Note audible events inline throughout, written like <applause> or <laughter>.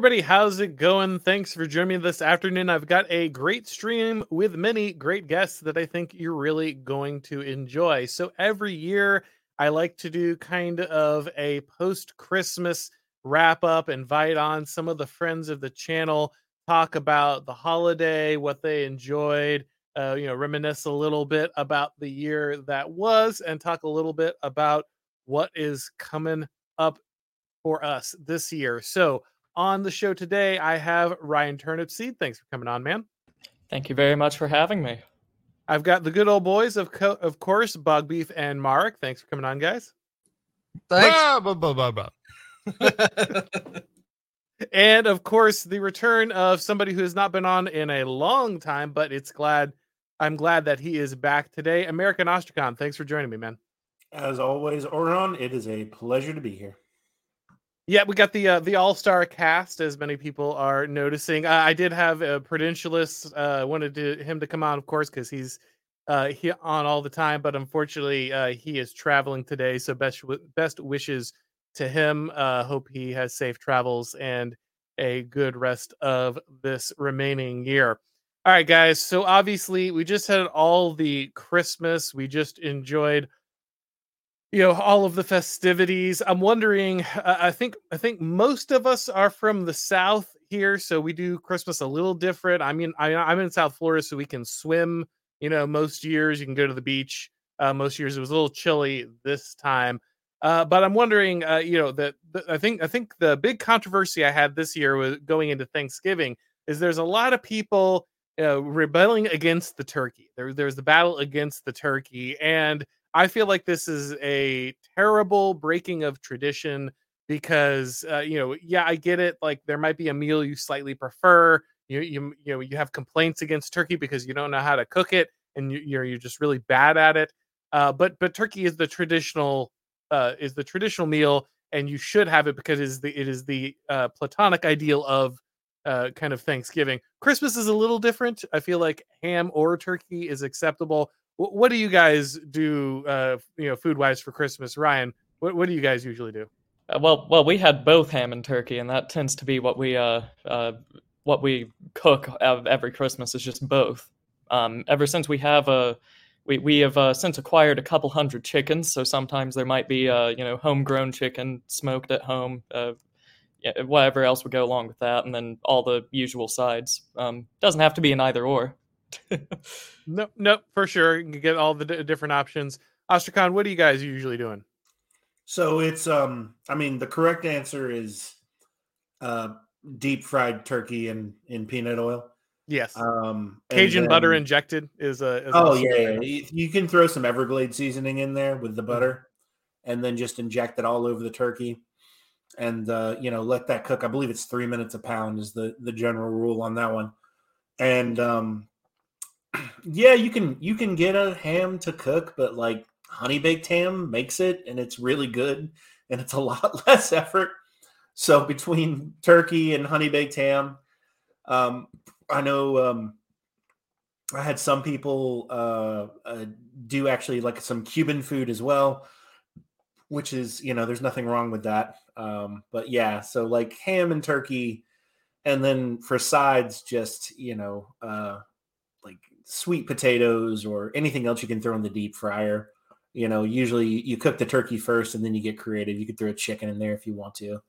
Everybody, how's it going? Thanks for joining me this afternoon. I've got a great stream with many great guests that I think you're really going to enjoy. So, every year, I like to do kind of a post Christmas wrap up, invite on some of the friends of the channel, talk about the holiday, what they enjoyed, uh, you know, reminisce a little bit about the year that was, and talk a little bit about what is coming up for us this year. So, on the show today, I have Ryan Turnipseed. Thanks for coming on, man. Thank you very much for having me. I've got the good old boys of co- of course, Bog Beef and Mark. Thanks for coming on, guys. Thanks. Blah, blah, blah, <laughs> and of course, the return of somebody who has not been on in a long time, but it's glad I'm glad that he is back today. American Ostrakon, thanks for joining me, man. As always, Auron, it is a pleasure to be here. Yeah, we got the uh, the all star cast, as many people are noticing. I did have a Prudentialist uh, wanted to, him to come on, of course, because he's uh, he on all the time. But unfortunately, uh, he is traveling today. So best best wishes to him. Uh, hope he has safe travels and a good rest of this remaining year. All right, guys. So obviously, we just had all the Christmas. We just enjoyed you know all of the festivities. I'm wondering uh, i think i think most of us are from the south here so we do christmas a little different. I mean I, i'm in south florida so we can swim you know most years. You can go to the beach uh, most years. It was a little chilly this time. Uh, but i'm wondering uh, you know that i think i think the big controversy i had this year was going into thanksgiving is there's a lot of people uh, rebelling against the turkey. There, there's the battle against the turkey and I feel like this is a terrible breaking of tradition because uh, you know, yeah, I get it. Like there might be a meal you slightly prefer. You you you know you have complaints against turkey because you don't know how to cook it and you, you're you're just really bad at it. Uh, but but turkey is the traditional uh, is the traditional meal, and you should have it because it is the it is the uh, platonic ideal of uh, kind of Thanksgiving. Christmas is a little different. I feel like ham or turkey is acceptable, what do you guys do uh you know food wise for christmas? Ryan what, what do you guys usually do? Uh, well well we had both ham and turkey and that tends to be what we uh uh what we cook every christmas is just both. Um ever since we have a we, we have uh, since acquired a couple hundred chickens so sometimes there might be uh you know homegrown chicken smoked at home uh yeah, whatever else would go along with that and then all the usual sides. Um doesn't have to be an either or <laughs> no, no, for sure. You can get all the d- different options. Ostrakon, what are you guys usually doing? So it's um I mean the correct answer is uh deep fried turkey in in peanut oil. Yes. Um Cajun then, butter injected is a is Oh yeah, yeah, You can throw some Everglade seasoning in there with the mm-hmm. butter and then just inject it all over the turkey and uh you know let that cook. I believe it's 3 minutes a pound is the the general rule on that one. And um yeah, you can you can get a ham to cook, but like honey baked ham makes it and it's really good and it's a <laughs> lot less effort. So between turkey and honey baked ham, um, I know um, I had some people uh, uh, do actually like some Cuban food as well, which is you know there's nothing wrong with that. Um, but yeah, so like ham and turkey, and then for sides, just you know uh, sweet potatoes or anything else you can throw in the deep fryer. You know, usually you cook the turkey first and then you get creative. You could throw a chicken in there if you want to.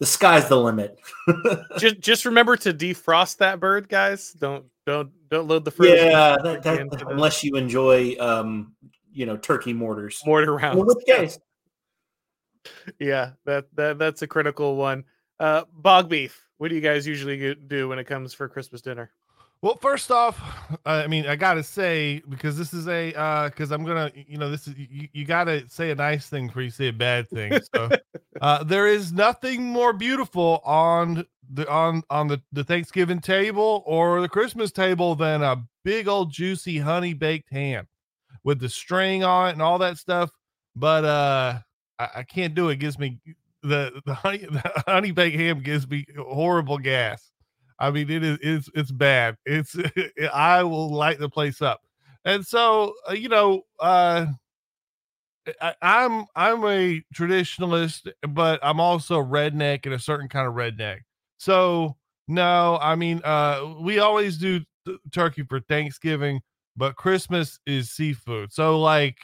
The sky's the limit. <laughs> just just remember to defrost that bird, guys. Don't don't don't load the fridge. Yeah, that, that, unless you enjoy um, you know, turkey mortars. Mortar rounds. Well, which case? Yeah, that that that's a critical one. Uh bog beef. What do you guys usually do when it comes for Christmas dinner? Well, first off, I mean, I gotta say because this is a because uh, I'm gonna, you know, this is you, you, gotta say a nice thing before you say a bad thing. So <laughs> uh, there is nothing more beautiful on the on on the, the Thanksgiving table or the Christmas table than a big old juicy honey baked ham with the string on it and all that stuff. But uh, I, I can't do it. it. Gives me the the honey <laughs> the honey baked ham gives me horrible gas. I mean, it is it's it's bad. It's <laughs> I will light the place up. And so, uh, you know, uh I, I'm I'm a traditionalist, but I'm also a redneck and a certain kind of redneck. So no, I mean, uh, we always do turkey for Thanksgiving, but Christmas is seafood. So like,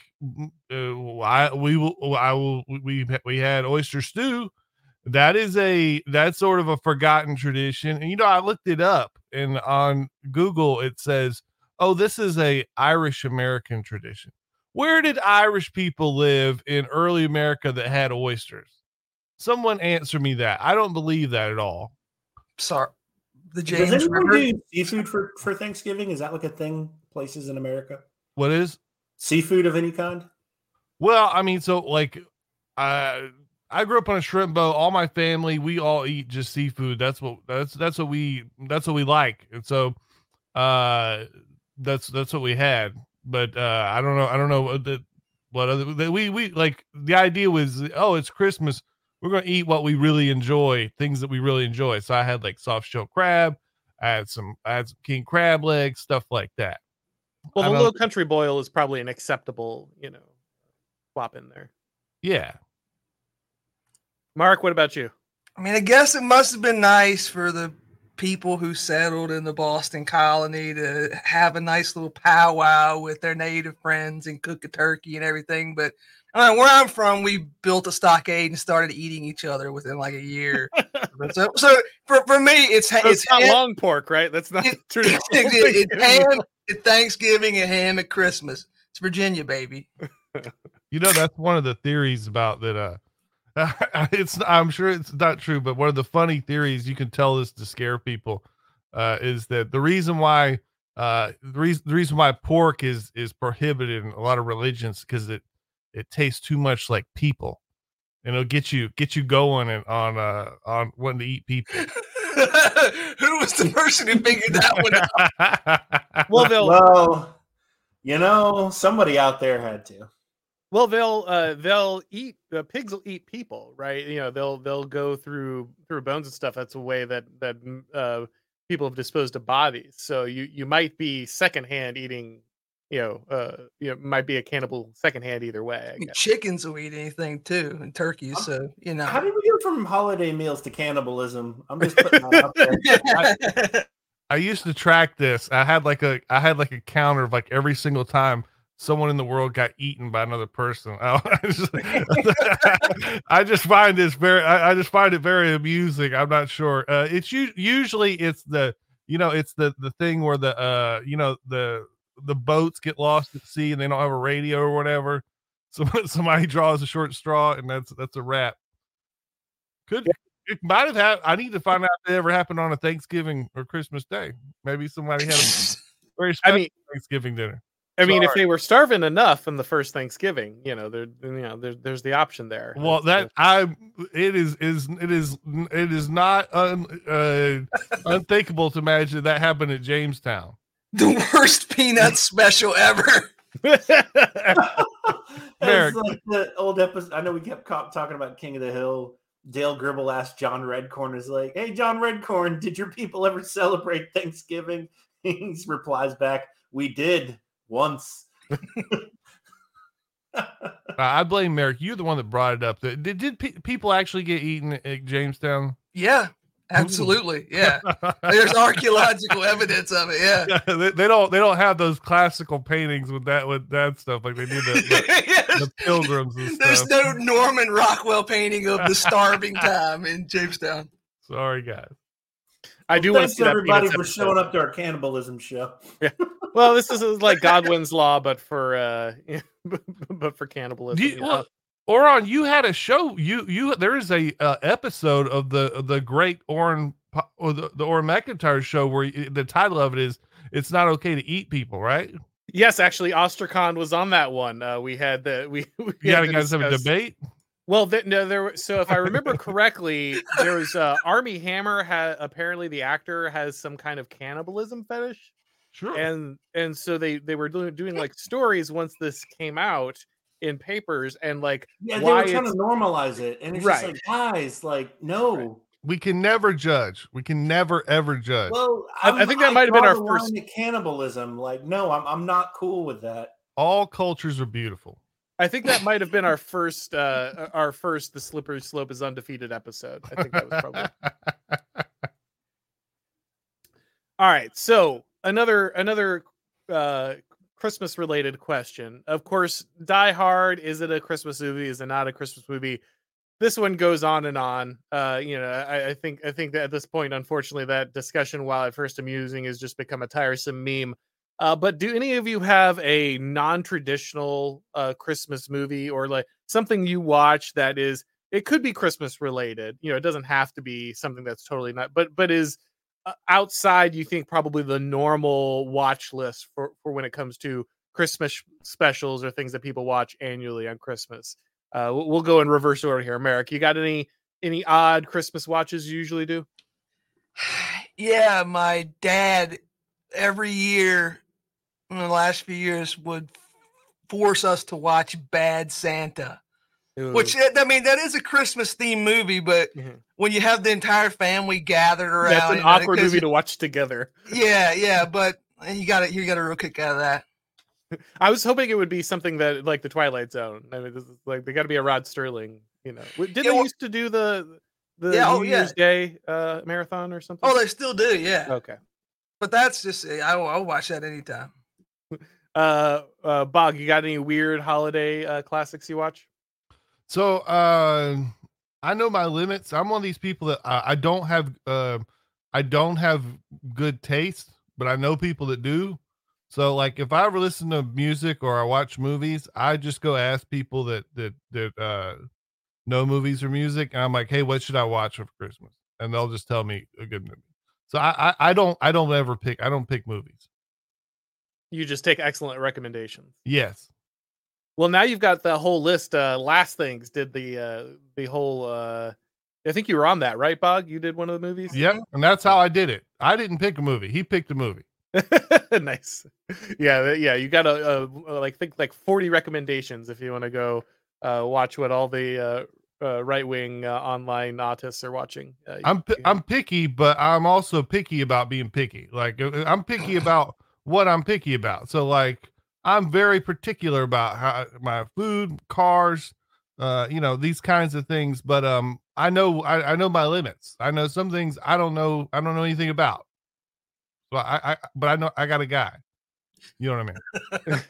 uh, I we will I will we we had oyster stew. That is a that's sort of a forgotten tradition. And you know, I looked it up, and on Google it says, "Oh, this is a Irish American tradition." Where did Irish people live in early America that had oysters? Someone answer me that. I don't believe that at all. Sorry, the Does James anyone River. do seafood for, for Thanksgiving? Is that like a thing places in America? What is? Seafood of any kind? Well, I mean, so like, I I grew up on a shrimp boat. All my family, we all eat just seafood. That's what that's that's what we that's what we like. And so, uh, that's that's what we had. But uh, I don't know. I don't know what the what other that we we like. The idea was, oh, it's Christmas. We're gonna eat what we really enjoy, things that we really enjoy. So I had like soft shell crab. I had some I had some king crab legs, stuff like that. Well, the low country boil is probably an acceptable, you know, swap in there. Yeah. Mark, what about you? I mean, I guess it must have been nice for the people who settled in the Boston colony to have a nice little powwow with their native friends and cook a turkey and everything. But uh, where I'm from, we built a stockade and started eating each other within like a year. <laughs> So, so for, for me, it's So it's it's not ham- long pork, right? That's not it- <laughs> traditional. <laughs> it's Thanksgiving ham at Thanksgiving and ham at Christmas. It's Virginia, baby. You know, that's one of the theories about that. Uh, <laughs> it's I'm sure it's not true, but one of the funny theories you can tell this to scare people uh, is that the reason why uh, the reason the reason why pork is is prohibited in a lot of religions because it it tastes too much like people, and it'll get you get you going and on uh on wanting to eat people. <laughs> Who was the person who figured that one out? Well, they'll Well, you know, somebody out there had to. Well they'll uh they'll eat uh, pigs will eat people, right? You know, they'll they'll go through through bones and stuff. That's a way that that mm, uh people have disposed of bodies. So you you might be secondhand eating. You know, uh, you know, might be a cannibal secondhand either way. I guess. Chickens will eat anything too, and turkeys. So you know. How did we go from holiday meals to cannibalism? I'm just putting that out there. <laughs> I used to track this. I had like a I had like a counter of like every single time someone in the world got eaten by another person. <laughs> I, <laughs> just, I just find this very I, I just find it very amusing. I'm not sure. Uh it's u- usually it's the you know it's the the thing where the uh you know the the boats get lost at sea and they don't have a radio or whatever. <laughs> So somebody draws a short straw and that's that's a wrap. Could it might have happened. I need to find out if it ever happened on a Thanksgiving or Christmas day. Maybe somebody had a very I mean, Thanksgiving dinner. I mean, if they were starving enough in the first Thanksgiving, you know, there, you know, there, there's the option there. Well, that I it is is it is it is not un, uh, unthinkable to imagine that happened at Jamestown. the worst peanut special ever. <laughs> Merrick. It's like the old episode. I know we kept talking about King of the Hill. Dale Gribble asked John Redcorn, "Is like, hey, John Redcorn, did your people ever celebrate Thanksgiving?" <laughs> he replies back, "We did once." <laughs> I blame Merrick. You're the one that brought it up. Did, did pe- people actually get eaten at Jamestown? Yeah, absolutely. Yeah, there's archaeological evidence of it. Yeah. Yeah, <laughs> they, they don't they don't have those classical paintings with that with that stuff like they do the, the, <laughs> Yes. the pilgrims and There's no Norman Rockwell painting of the starving time in Jamestown. Sorry, guys. I do want to Thanks see everybody Peanuts for episode. showing up to our cannibalism show. yeah. Well, this is like <laughs> Godwin's law, but for uh, <laughs> but for cannibalism. Do you, yeah. well, Auron, you had a show. You you there is a uh, episode of the the great Auron or the, the Auron MacIntyre show where y- the title of it is "It's Not Okay to Eat People," right? yes, actually, Ostrakon was on that one. Uh, we had the we, <laughs> we You had gotta guys have a debate. Well, th- no, there. were- So if I remember <laughs> correctly, there was uh, Armie Hammer. Had apparently the actor has some kind of cannibalism fetish, Sure. and and so they they were doing doing like stories once this came out in papers, and like Yeah, they why were trying to normalize it, and it's Right. just like, guys, like, no. we can never judge. We can never ever judge. Well, I- I I'm- think that might have been our first- cannibalism. Like, no, I'm I'm not cool with that. All cultures are beautiful. I think that might have been our first uh our first the slippery slope is undefeated episode. I think that was probably <laughs> All right, so another another uh Christmas related question. Of course, Die Hard is it a Christmas movie? Is it not a Christmas movie? This one goes on and on. Uh, you know, I, I think I think that at this point, unfortunately, that discussion, while at first amusing, has just become a tiresome meme. Uh, but do any of you have a non-traditional uh, Christmas movie or like something you watch that is it could be Christmas related? You know, it doesn't have to be something that's totally not, but but is uh, outside you think probably the normal watch list for for when it comes to Christmas specials or things that people watch annually on Christmas. Uh, we'll, we'll go in reverse order here. Merrick, you got any any odd Christmas watches you usually do? <sighs> Yeah, my dad every year in the last few years would force us to watch Bad Santa. Which I mean, that is a Christmas themed movie, but Mhm. when you have the entire family gathered around, that's an you know, awkward movie you- to watch together. Yeah, yeah, but you got it. You got a real kick out of that. <laughs> I was hoping it would be something that like the Twilight Zone. I mean, this is like they got to be a Rod Serling. You know, did Yeah, they well- used to do the the Yeah, New oh, yeah. Year's Day uh, marathon or something? Oh, they still do, yeah. okay. But that's just I, I'll watch that anytime. Uh, uh, Bog, you got any weird holiday uh, classics you watch? So uh, I know my limits. I'm one of these people that I, I don't have. Uh, I don't have good taste, but I know people that do. So like, if I ever listen to music or I watch movies, I just go ask people that that that uh, know movies or music, and I'm like, hey, what should I watch for Christmas? And they'll just tell me a good movie. So I, I I don't I don't ever pick I don't pick movies. You just take excellent recommendations. Yes. Well, now you've got the whole list. Uh, last things did the uh, the whole. Uh, I think you were on that, right, Bog? You did one of the movies. Yeah, And that's how I did it. I didn't pick a movie. He picked a movie. <laughs> nice. Yeah, yeah. You got a, uh, like think like forty recommendations if you want to go uh, watch what all the uh, uh, right wing uh, online autists are watching. Uh, I'm you- I'm picky, but I'm also picky about being picky. Like I'm picky <laughs> about what I'm picky about. So like I'm very particular about how my food, cars, uh, you know, these kinds of things. But um, I know I, I know my limits. I know some things I don't know. I don't know anything about. So I, I but I know I got a guy. You know what I mean?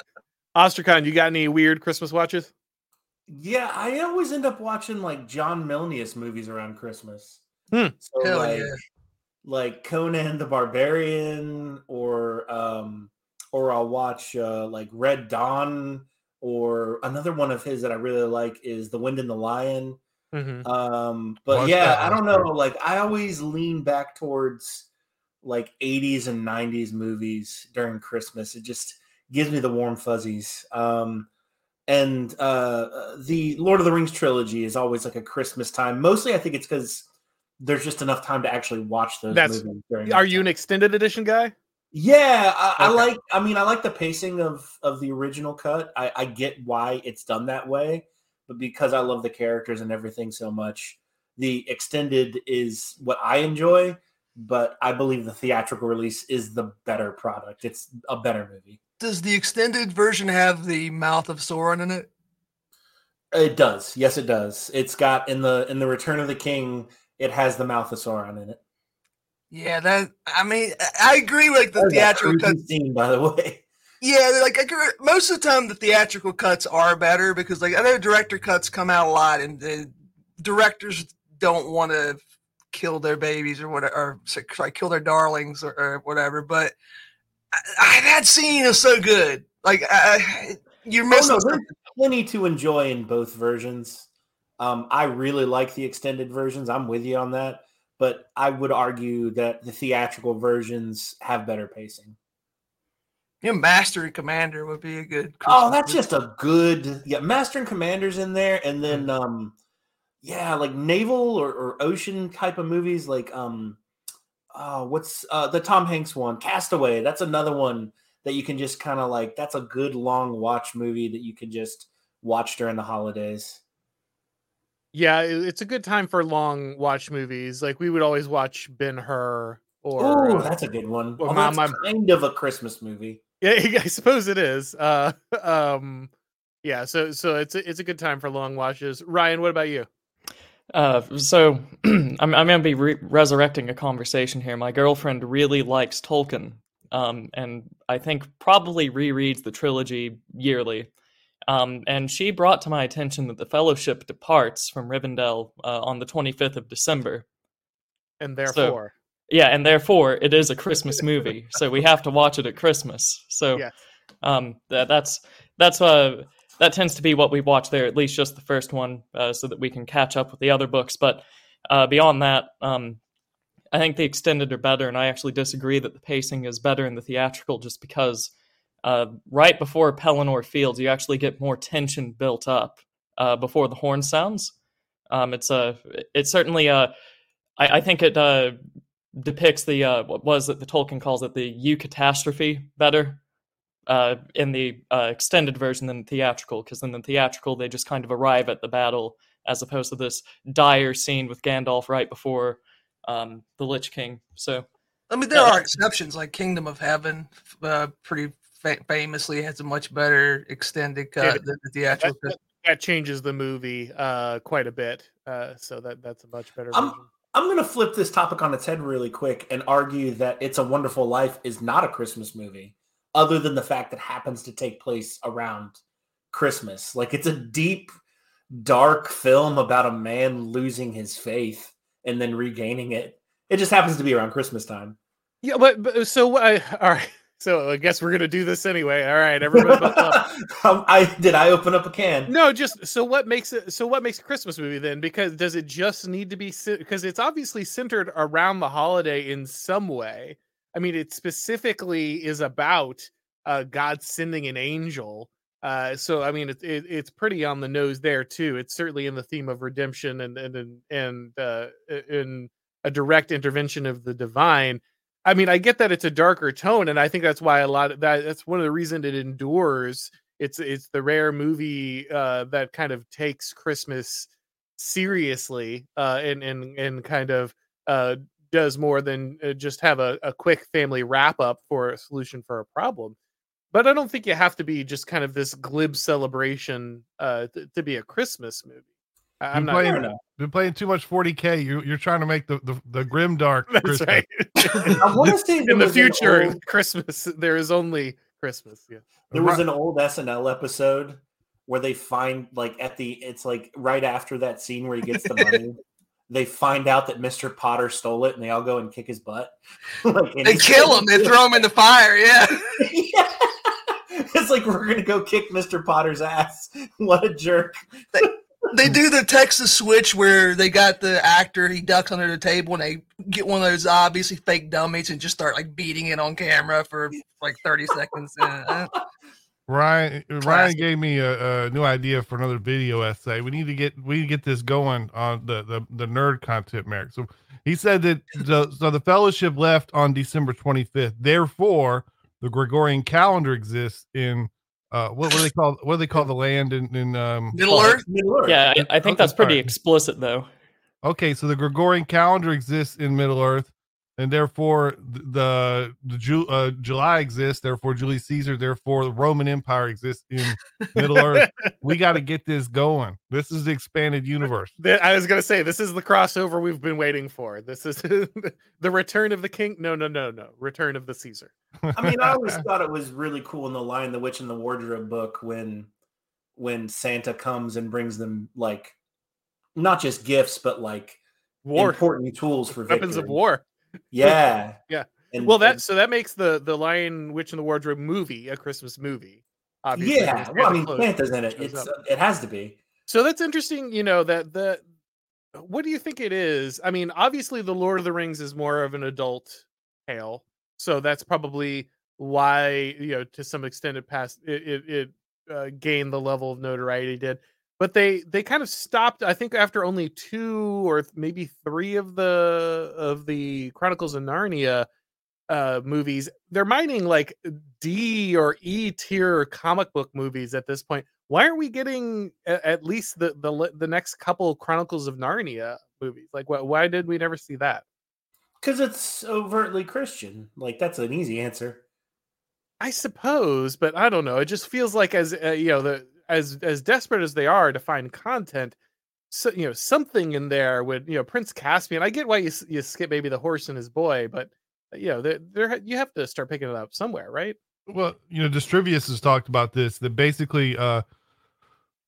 Ostrakon, you got any weird Christmas watches? Yeah, I always end up watching like John Milius movies around Christmas. Hmm. So Hell like, yeah. Like Conan the Barbarian, or um, or I'll watch uh, like Red Dawn, or another one of his that I really like is The Wind and the Lion. Mhm. Um, but Watch yeah, I don't know. Like I always lean back towards like 80s and 90s movies during Christmas. It just gives me the warm fuzzies. Um, and uh, the Lord of the Rings trilogy is always like a Christmas time. Mostly, I think it's because there's just enough time to actually watch those That's- movies. During Are that you an extended edition guy? Yeah, I, I like. I mean, I like the pacing of of the original cut. I, I get why it's done that way, but because I love the characters and everything so much, the extended is what I enjoy. But I believe the theatrical release is the better product. It's a better movie. Does the extended version have the mouth of Sauron in it? It does. Yes, it does. It's got in the in the Return of the King. It has the mouth of Sauron in it. Yeah, that I mean, I- agree with the That is a theatrical cut. scene, by the way. <laughs> Yeah, like I agree- most of the time the theatrical cuts are better because like I know director cuts come out a lot and the directors don't want to kill their babies or whatever, or sorry, kill their darlings or, or whatever. But I, I, that scene is so good. Like I, I- you're Oh, no, plenty to enjoy in both versions. Um, I really like the extended versions. I'm with you on that, but I would argue that the theatrical versions have better pacing. Know, Master and Commander would be a good. Oh, that's just a good yeah. Master and Commander's in there, and then um, yeah, like naval or, or ocean type of movies, like um, uh, what's uh the Tom Hanks one, Castaway. That's another one that you can just kind of like. That's a good long watch movie that you can just watch during the holidays. Yeah, it's a good time for long watch movies. Like we would always watch Ben Hur or Oh, that's a good one. or Although Mom, it's kind of a Christmas movie. yeah, <laughs> I suppose it is. Uh, <laughs> um, yeah, so so it's a, it's a good time for long watches. Ryan, what about you? Uh, so <clears throat> I'm, I'm going to be re- resurrecting a conversation here. My girlfriend really likes Tolkien, um, and I think probably rereads the trilogy yearly. Um, and she brought to my attention that the Fellowship departs from Rivendell uh, on the 25th of December. And therefore, so, yeah, and therefore it is a Christmas movie, so we have to watch it at Christmas. So, <laughs> yes. um, that, that's that's uh that tends to be what we watch there, at least just the first one, uh, so that we can catch up with the other books. But uh, beyond that, um, I think the extended are better, and I actually disagree that the pacing is better in the theatrical, just because uh, right before Pelennor Fields, you actually get more tension built up uh, before the horn sounds. Um, it's a, it's certainly a, uh, I, I think it uh, depicts the uh, what was it the Tolkien calls it the eucatastrophe better uh, in the uh, extended version than the theatrical, because in the theatrical they just kind of arrive at the battle as opposed to this dire scene with Gandalf right before um, the Lich King. So, I mean, there are exceptions like Kingdom of Heaven, uh, pretty fa- famously has a much better extended cut yeah, than the theatrical. That, that, changes the movie uh, quite a bit, uh, so that that's a much better. I'm, I'm going to flip this topic on its head really quick and argue that "It's a Wonderful Life" is not a Christmas movie, other than the fact that happens to take place around Christmas. Like it's a deep, dark film about a man losing his faith and then regaining it. It just happens to be around Christmas time. Yeah, but, but so I <laughs> all right. So I guess we're gonna do this anyway. All right, everybody. <laughs> um, I did. I open up a can. No, just so what makes it? So what makes a Christmas movie then? Because does it just need to be? Because it's obviously centered around the holiday in some way. I mean, it specifically is about uh, God sending an angel. Uh, so I mean, it, it, it's pretty on the nose there too. It's certainly in the theme of redemption and and and uh, in a direct intervention of the divine I mean, I get that it's a darker tone, and I think that's why a lot of that that's one of the reasons it endures. It's it's the rare movie uh, that kind of takes Christmas seriously uh, and and and kind of uh, does more than uh, just have a, a quick family wrap up for a solution for a problem. But I don't think you have to be just kind of this glib celebration uh, th- to be a Christmas movie. I'm not playing, been playing too much 40k. You're, you're trying to make the the, the grim dark. <laughs> That's Christmas. right. <laughs> I want to say in the future, old... Christmas there is only Christmas. Yeah, there was an old SNL episode where they find like at the it's like right after that scene where he gets the money. <laughs> they find out that Mr. Potter stole it, and they all go and kick his butt. like, they kill him. They throw him in the fire. Yeah. yeah. It's like we're gonna go kick Mr. Potter's ass. What a jerk! They, do the Texas switch where they got the actor, he ducks under the table, and they get one of those obviously fake dummies and just start like beating it on camera for like 30 seconds. Uh, Ryan Ryan gave me a, a, new idea for another video essay. We need to get we need to get this going on the the, the nerd content, Merrick. So he said that the, so the fellowship left on December 25th. Therefore, the Gregorian calendar exists in uh, what, what do they call what do they call the land in, in um, Middle Earth? Middle Earth. Yeah, I, I think that's pretty explicit though. Okay, so the Gregorian calendar exists in Middle Earth, and therefore the the, Ju- uh, July exists. Therefore, Julius Caesar. Therefore, the Roman Empire exists in Middle Earth. We <laughs> got to get this going. This is the expanded universe. I was gonna say this is the crossover we've been waiting for. This is <laughs> the return of the king. No, no, no, no. Return of the Caesar. I mean, I always <laughs> thought it was really cool in the Lion, the Witch, and the Wardrobe book when when Santa comes and brings them like not just gifts, but like war important tools for weapons victory. of war. Yeah. <laughs> yeah. And, well, that and, so that makes the the Lion, Witch, and the Wardrobe movie a Christmas movie. Obviously, yeah. Well, I mean, Santa's in it. It's uh, it has to be. So that's interesting. You know that the what do you think it is? I mean, obviously, the Lord of the Rings is more of an adult tale, so that's probably why you know to some extent it passed it it, it uh, gained the level of notoriety it did but they they kind of stopped i think after only two or maybe three of the of the chronicles of narnia uh movies. They're mining like d or e tier comic book movies at this point. Why aren't we getting a, at least the, the the next couple chronicles of narnia movies? Like why, why did we never see that? Because it's overtly christian. Like that's an easy answer. I suppose but i don't know. It just feels like as uh, you know the as as desperate as they are to find content, so you know something in there would you know Prince Caspian. I get why you you skip maybe the horse and his boy, but uh, you know there there you have to start picking it up somewhere, right? Well, you know, Distributist has talked about this. That basically, uh,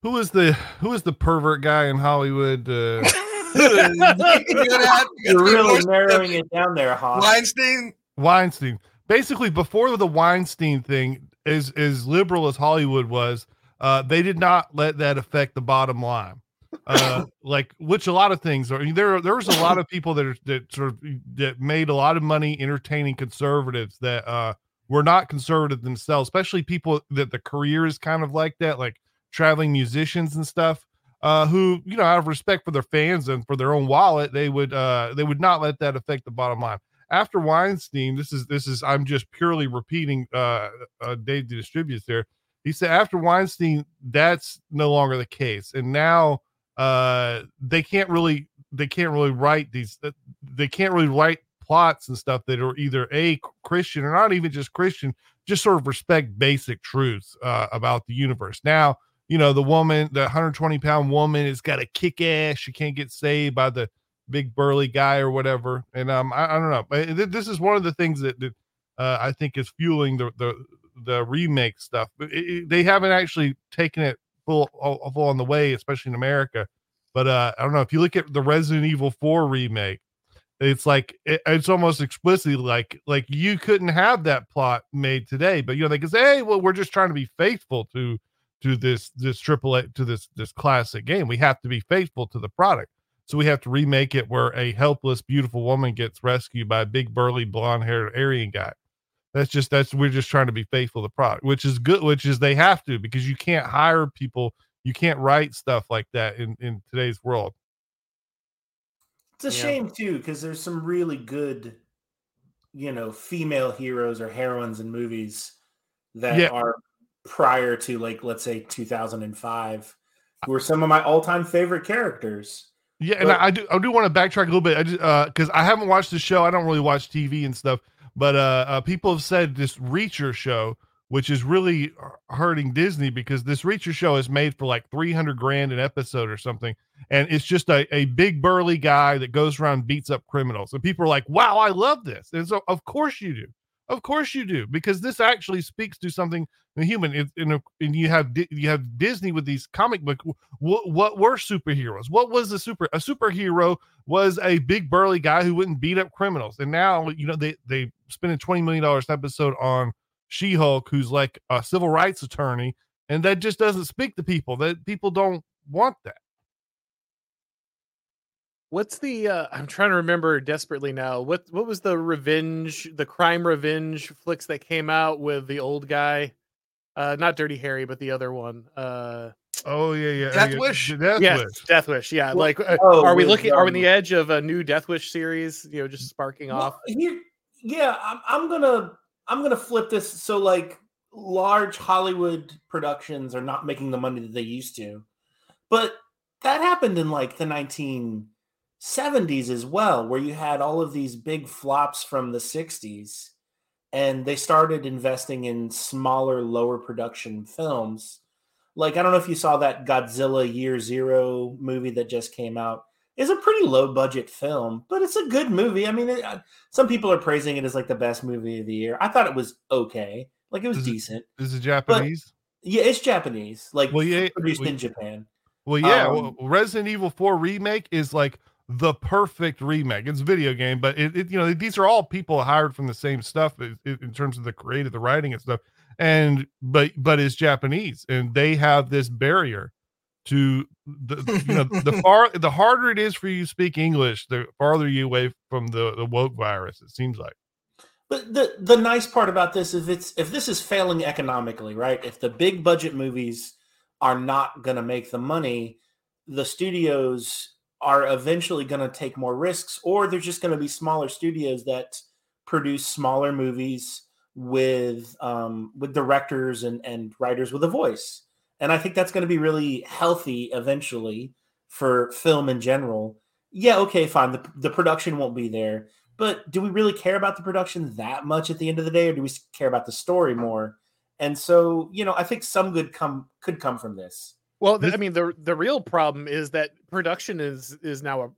who is the who is the pervert guy in Hollywood? Uh, <laughs> You're <laughs> really narrowing it down there, huh? Weinstein. Weinstein. Basically, before the Weinstein thing, as as liberal as Hollywood was, uh, they did not let that affect the bottom line. Uh, <laughs> like which a lot of things are. I mean, there there was a lot of people that are that sort of that made a lot of money entertaining conservatives that uh were not conservative themselves, especially people that the career is kind of like that, like traveling musicians and stuff. Uh, who you know, out of respect for their fans and for their own wallet, they would uh they would not let that affect the bottom line after Weinstein, this is this is I'm just purely repeating uh, uh Dave Distributist there. He said after Weinstein, that's no longer the case, and now uh they can't really they can't really write these uh, they can't really write plots and stuff that are either a Christian or not even just Christian, just sort of respect basic truths uh, about the universe. Now, you know, the woman, the 120 pound woman, has got a kick ass. She can't get saved by the big burly guy or whatever. And um, I, I don't know. This is one of the things that, that uh, I think is fueling the the, the remake stuff. It, it, they haven't actually taken it full full on the way, especially in America. But uh, I don't know if you look at the Resident Evil 4 remake, it's like it, it's almost explicitly like like you couldn't have that plot made today. But you know they can say, hey, well, we're just trying to be faithful to to this this triple A to this this classic game. We have to be faithful to the product. So we have to remake it where a helpless, beautiful woman gets rescued by a big, burly, blonde haired Aryan guy. That's just that's we're just trying to be faithful to the product, which is good, which is they have to because you can't hire people, you can't write stuff like that in in today's world. It's a yeah. shame too, because there's some really good, you know, female heroes or heroines in movies that yeah. are prior to like let's say 2005 who are some of my all-time favorite characters yeah, and but, I, I, do I do want to backtrack a little bit. I just uh because I haven't watched the show. I don't really watch TV and stuff. But uh, uh people have said this Reacher show, which is really hurting Disney because this Reacher show is made for like three hundred grand an episode or something, and it's just a, a big burly guy that goes around beats up criminals, and people are like, "Wow, I love this!" And so of course you do. Of course you do, because this actually speaks to something human. In, in a, and you have you have Disney with these comic book. What, what were superheroes? What was a super? A superhero was a big burly guy who wouldn't beat up criminals. And now you know they they a twenty million dollars episode on She Hulk, who's like a civil rights attorney, and that just doesn't speak to people. That people don't want that. What's the uh I'm trying to remember desperately now. What what was the revenge, the crime revenge flicks that came out with the old guy? Uh not Dirty Harry, but the other one. Uh Oh yeah, yeah. Death Wish. Death yes, Wish. Death Wish. Yeah, like uh, oh, are we looking? Are we on the edge of a new Death Wish series? You know, just sparking well, off. Here, yeah, I'm, I'm gonna I'm gonna flip this. So like large Hollywood productions are not making the money that they used to, but that happened in like the 19 70s as well, where you had all of these big flops from the 60s, and they started investing in smaller, lower production films. Like, I don't know if you saw that Godzilla Year Zero movie that just came out. It's a pretty low budget film, but it's a good movie. I mean, it, uh, some people are praising it as like the best movie of the year. I thought it was okay. Like, it was is decent. It, is it Japanese? But, yeah, it's Japanese. Like, well, yeah, produced well, in Japan. Well, yeah. Um, well, Resident Evil 4 remake is like the perfect remake. It's a video game, but it, it, you know these are all people hired from the same stuff in, in terms of the creative, the writing and stuff. And but but it's Japanese, and they have this barrier to the you know the <laughs> far the harder it is for you to speak English, the farther you away from the the woke virus. It seems like. But the the nice part about this is it's if this is failing economically, right? If the big budget movies are not going to make the money, the studios are eventually going to take more risks, or they're just going to be smaller studios that produce smaller movies with um, with directors and and writers with a voice. And I think that's going to be really healthy eventually for film in general. Yeah, okay, fine. The, the production won't be there, but do we really care about the production that much at the end of the day, or do we care about the story more? And so, you know, I think some good come could come from this. Well, This- I mean, the the real problem is that production is is now a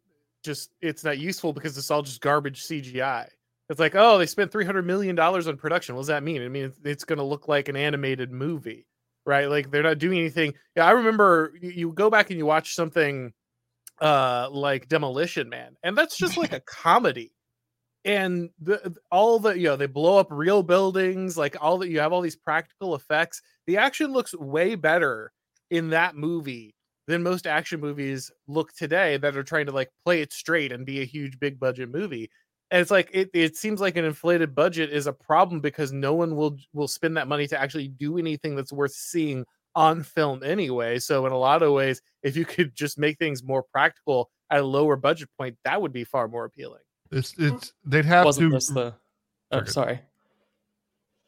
just it's not useful because it's all just garbage CGI. It's like, oh, they spent three hundred million dollars on production. What does that mean? I mean, it's, it's going to look like an animated movie, right? Like they're not doing anything. Yeah, I remember you, you go back and you watch something uh like Demolition Man, and that's just like a <laughs> comedy. And the all the you know they blow up real buildings, like all that you have all these practical effects. The action looks way better in that movie than most action movies look today that are trying to like play it straight and be a huge big budget movie. And it's like it, it seems like an inflated budget is a problem because no one will will spend that money to actually do anything that's worth seeing on film anyway. So in a lot of ways, if you could just make things more practical at a lower budget point, that would be far more appealing. It's it's they'd have Wasn't to this the? Oh, sorry.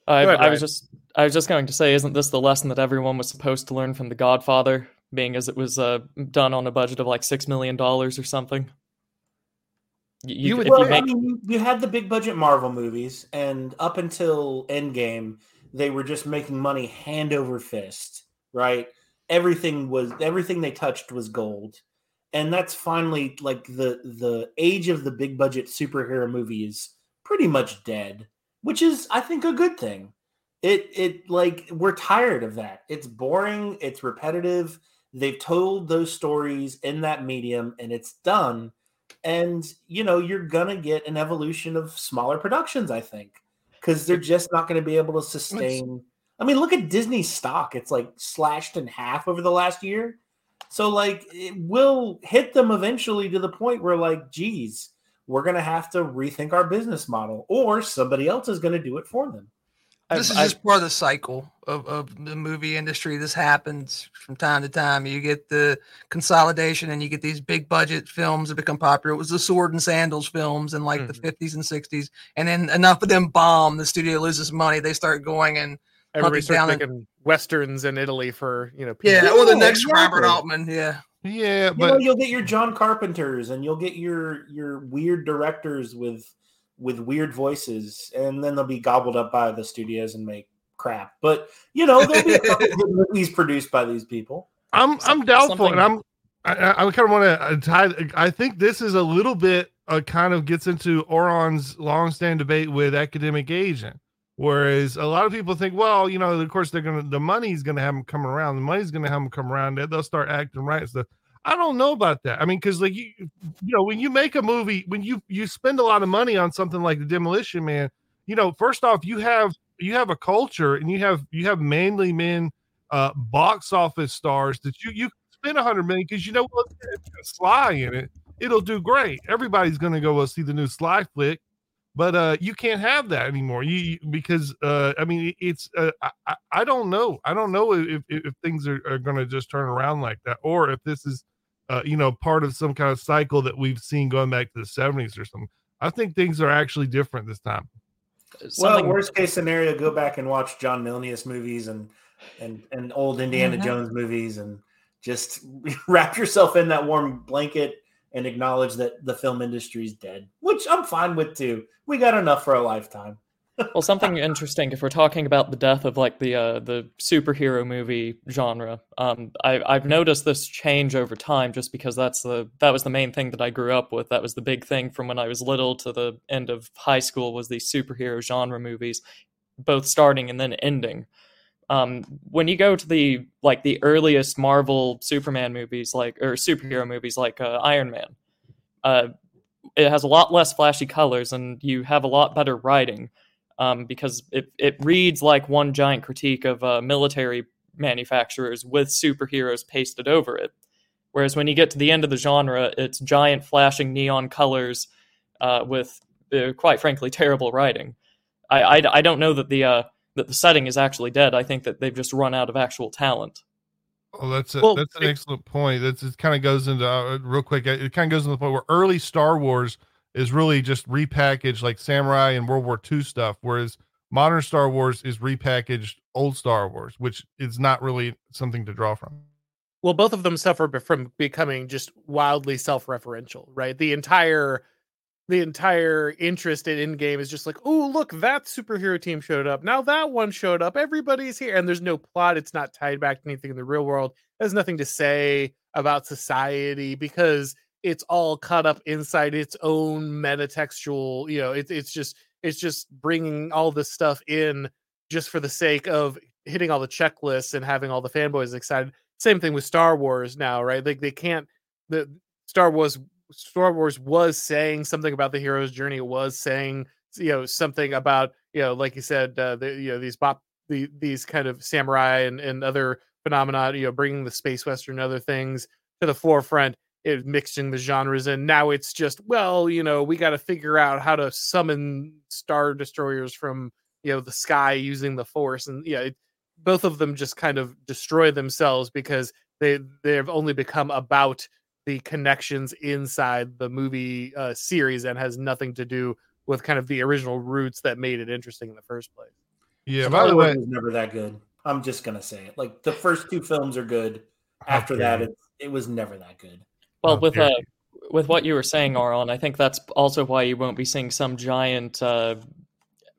I, ahead, I was just I was just going to say, isn't this the lesson that everyone was supposed to learn from The Godfather, being as it was uh, done on a budget of like six million dollars or something? You, You would well, you I mean, you, you had the big budget Marvel movies, and up until Endgame, they were just making money hand over fist, right? Everything was everything they touched was gold, and that's finally like the the age of the big budget superhero movie is pretty much dead, which is I think a good thing. It it like we're tired of that. It's boring. It's repetitive. They've told those stories in that medium, and it's done and you know you're gonna get an evolution of smaller productions i think because they're just not going to be able to sustain i mean look at disney's stock it's like slashed in half over the last year so like it will hit them eventually to the point where like geez we're going to have to rethink our business model or somebody else is going to do it for them This is I- just part of the cycle of, of the movie industry. This happens from time to time. You get the consolidation and you get these big budget films that become popular. It was the sword and sandals films in like the Mhm. 50s and 60s. And then enough of them bomb, the studio loses money. They start going and Everybody Hunting down starts and- making westerns in Italy for you know. people. yeah, people. or the next exactly. Robert Altman. Yeah. yeah, you know but you'll get your john carpenters and you'll get your your weird directors with with weird voices and then they'll be gobbled up by the studios and make crap but you know there'll be a couple <laughs> good movies produced by these people I'm I'm Some- doubtful, and I'm I, I kind of want to tie. I think this is a little bit uh, kind of gets into Auron's long-standing debate with academic agent, whereas a lot of people think, well, you know, of course they're gonna the money's gonna have them come around, the money's gonna have them come around, they'll start acting right and stuff. I don't know about that. I mean, because like you, you know, when you make a movie, when you you spend a lot of money on something like the Demolition Man, you know, first off, you have you have a culture and you have you have mainly men uh box office stars that you you spend a hundred million because you know what Sly in it. It'll do great. Everybody's gonna go see the new Sly flick, but uh you can't have that anymore. You, because uh I mean it's uh, I, I I don't know. I don't know if if, if things are, are gonna just turn around like that or if this is uh you know part of some kind of cycle that we've seen going back to the 70s or something. I think things are actually different this time. well worst case scenario go back and watch john milius movies and and and old indiana Mhm. jones movies and just <laughs> wrap yourself in that warm blanket and acknowledge that the film industry is dead which i'm fine with too we got enough for a lifetime well something interesting if we're talking about the death of like the uh, the superhero movie genre um, I, i've noticed this change over time just because that's the that was the main thing that i grew up with. That was the big thing from when i was little to the end of high school was these superhero genre movies both starting and then ending. Um, when you go to the like the earliest marvel superman movies like or superhero movies like uh, iron man uh, it has a lot less flashy colors and you have a lot better writing um, because it, it reads like one giant critique of uh, military manufacturers with superheroes pasted over it. Whereas when you get to the end of the genre, it's giant flashing neon colors uh, with, uh, quite frankly, terrible writing. I, I, I don't know that the uh, that the setting is actually dead. I think that they've just run out of actual talent. Oh, that's a, Well, that's an it- excellent point. That's it. Kind of goes into uh, real quick. It kind of goes into the point where early Star Wars is really just repackaged like samurai and World War II stuff, whereas modern Star Wars is repackaged old Star Wars, which is not really something to draw from. well both of them suffer from becoming just wildly self-referential right the entire the entire interest in Endgame is just like, oh, look, that superhero team showed up. Now that one showed up. Everybody's here. And there's no plot. It's not tied back to anything in the real world. It has nothing to say about society because it's all cut up inside its own metatextual, you know, it, it's just it's just bringing all this stuff in just for the sake of hitting all the checklists and having all the fanboys excited. Same thing with Star Wars now, right? Like they can't the Star Wars Star Wars was saying something about the hero's journey. It was saying you know something about you know like you said uh, the, you know these bop the, these kind of samurai and, and other phenomena you know bringing the space western and other things to the forefront it mixing the genres and now it's just well you know we got to figure out how to summon star destroyers from you know the sky using the force and yeah it, both of them just kind of destroy themselves because they they've only become about the connections inside the movie uh, series and has nothing to do with kind of the original roots that made it interesting in the first place. Yeah, by the way, was never that good. I'm just gonna say it. Like the first two films are good. After that, it, it was never that good. Well, with uh, with what you were saying, Auron, I think that's also why you won't be seeing some giant uh,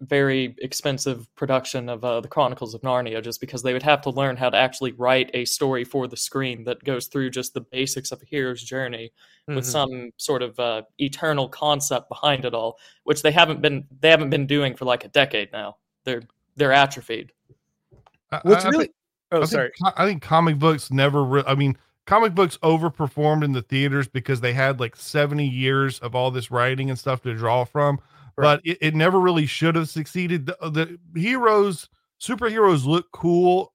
very expensive production of uh, the Chronicles of Narnia, just because they would have to learn how to actually write a story for the screen that goes through just the basics of a hero's journey mm-hmm. with some sort of uh, eternal concept behind it all, which they haven't been they haven't been doing for like a decade now. They're they're atrophied. What's I, really? Think, oh, I sorry. Think, I think comic books never. Re- I mean, comic books overperformed in the theaters because they had like 70 years of all this writing and stuff to draw from but it, it, never really should have succeeded. The, the, heroes, superheroes look cool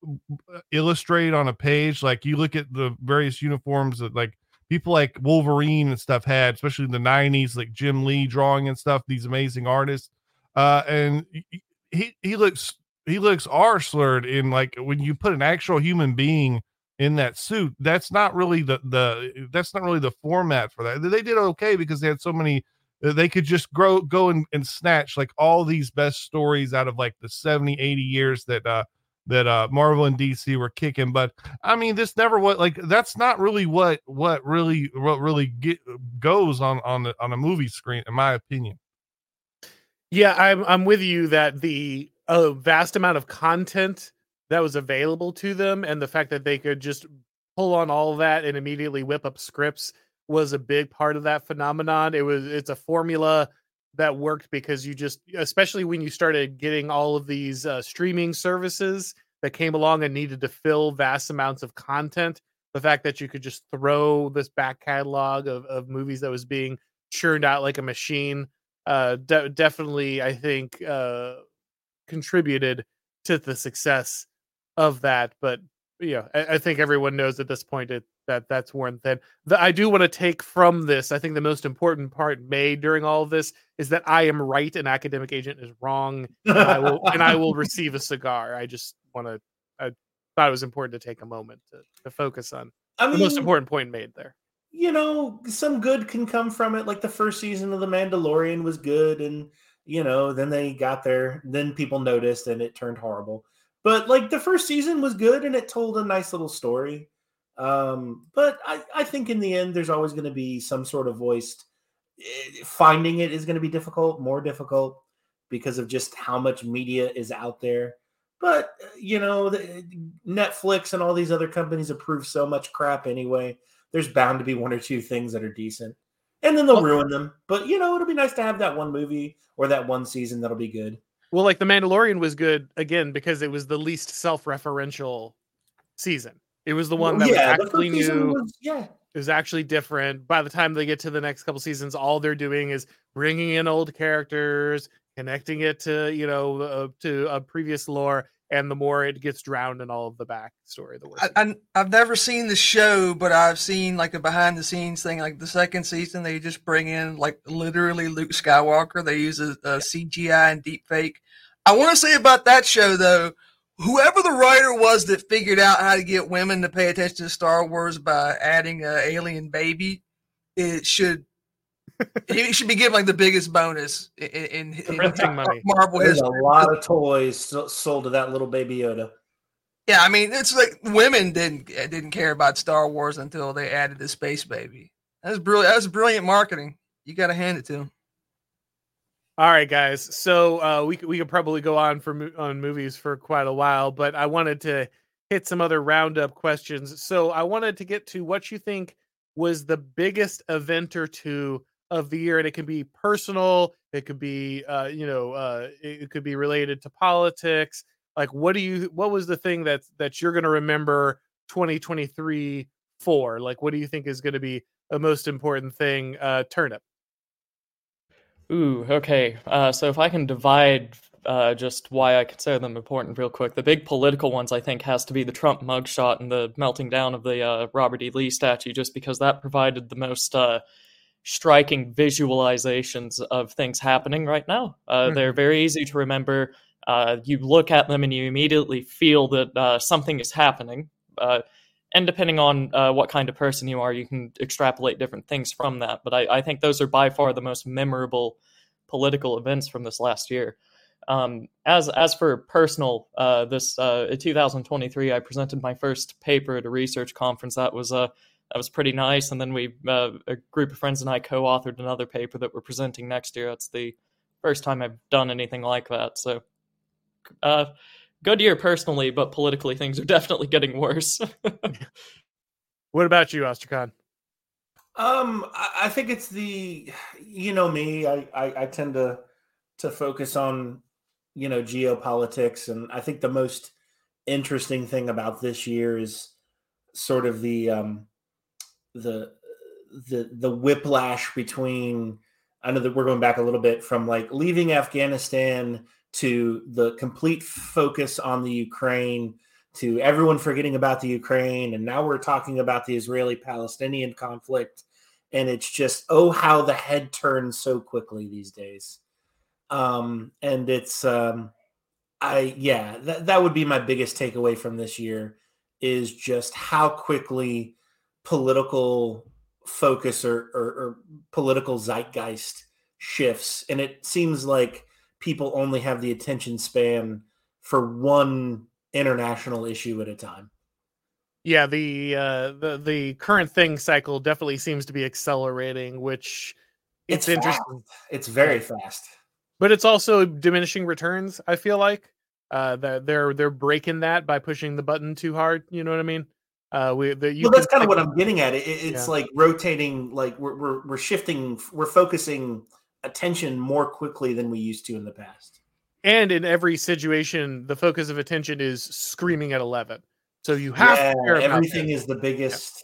uh, illustrated on a page. Like you look at the various uniforms that like people like Wolverine and stuff had, especially in the 90s, like Jim Lee drawing and stuff, these amazing artists. Uh, and he, he looks, he looks R slurred in like when you put an actual human being in that suit, that's not really the, the, that's not really the format for that. They did okay because they had so many they could just grow go and, and snatch like all these best stories out of like the 70 80 years that uh that uh marvel and dc were kicking but i mean this never what like that's not really what what really what really get, goes on on the on a movie screen in my opinion yeah i'm i'm with you that the uh, vast amount of content that was available to them and the fact that they could just pull on all that and immediately whip up scripts was a big part of that phenomenon. It was it's a formula that worked because you just especially when you started getting all of these uh, streaming services that came along and needed to fill vast amounts of content the fact that you could just throw this back catalog of, of movies that was being churned out like a machine uh de- definitely i think uh contributed to the success of that but yeah I, I think everyone knows at this point it that that's worn thin. The, I do want to take from this. I think the most important part made during all of this is that I am right and academic agent is wrong, and I will and I will <laughs> receive a cigar. I just want to. I thought it was important to take a moment to, to focus on I mean, the most important point made there. You know, some good can come from it. Like the first season of The Mandalorian was good, and you know, then they got there, then people noticed, and it turned horrible. But like the first season was good, and it told a nice little story um, but I, I think in the end, there's always going to be some sort of voiced. Eh, finding it is going to be difficult, more difficult because of just how much media is out there. But uh, you know, the, Netflix and all these other companies approve so much crap anyway. There's bound to be one or two things that are decent, and then they'll well, ruin them. But you know, it'll be nice to have that one movie or that one season that'll be good. Well, like The Mandalorian was good again because it was the least self-referential season. It was the one that yeah, was actually new. Was, yeah. It was actually different. By the time they get to the next couple seasons, all they're doing is bringing in old characters, connecting it to you know uh, to a previous lore, and the more it gets drowned in all of the backstory, the worse. I, have never seen the show, but I've seen like a behind the scenes thing. Like the second season, they just bring in like literally Luke Skywalker. They use a, a CGI and deep fake. I want to say about that show though whoever the writer was that figured out how to get women to pay attention to Star Wars by adding an alien baby, it should he should be given like the biggest bonus in, in, in money. Marvel There's history. a lot of toys sold to that little baby Yoda. Yeah, I mean, it's like women didn't didn't care about Star Wars until they added the space baby. That's brilliant. That's brilliant marketing. You got to hand it to them. All right, guys. So uh, we we could probably go on for on movies for quite a while, but I wanted to hit some other roundup questions. So I wanted to get to what you think was the biggest event or two of the year, and it can be personal, it could be uh, you know, uh, it could be related to politics. Like, what do you? What was the thing that that you're going to remember 2023 for? Like, what do you think is going to be the most important thing? Uh, turnip. Ooh, okay. Uh, so if I can divide uh, just why I consider them important real quick, the big political ones I think has to be the Trump mugshot and the melting down of the uh, Robert E. Lee statue, just because that provided the most uh, striking visualizations of things happening right now. Mm-hmm. They're very easy to remember. Uh, you look at them and you immediately feel that something is happening and depending on uh, what kind of person you are, you can extrapolate different things from that. But I, I think those are by far the most memorable political events from this last year. Um, as as for personal, uh, this uh, 2023, I presented my first paper at a research conference. That was uh, that was pretty nice. And then we uh, a group of friends and I co-authored another paper that we're presenting next year. That's the first time I've done anything like that. So uh, good year personally, but politically things are <laughs> definitely getting worse. <laughs> what about you, Ostrakon? Um, I think it's the you know me. I, I I tend to to focus on you know geopolitics, and I think the most interesting thing about this year is sort of the um the the the whiplash between I know that we're going back a little bit from like leaving Afghanistan to the complete focus on the Ukraine, to everyone forgetting about the Ukraine. And now we're talking about the Israeli Palestinian conflict. And it's just, oh, how the head turns so quickly these days. Um, and it's, um, I, yeah, that, that would be my biggest takeaway from this year is just how quickly political focus or, or, or political zeitgeist shifts. And it seems like, people only have the attention span for one international issue at a time. Yeah, the uh, the the current thing cycle definitely seems to be accelerating, which it's, it's interesting. It's very fast, but it's also diminishing returns. I feel like uh, that they're they're breaking that by pushing the button too hard. You know what I mean? Uh, we the, well, that's kind of what I'm getting at. It, it's yeah. like rotating, like we're, we're we're shifting, we're focusing attention more quickly than we used to in the past. And in every situation, the focus of attention is screaming at eleven. So you have yeah, everything is the biggest,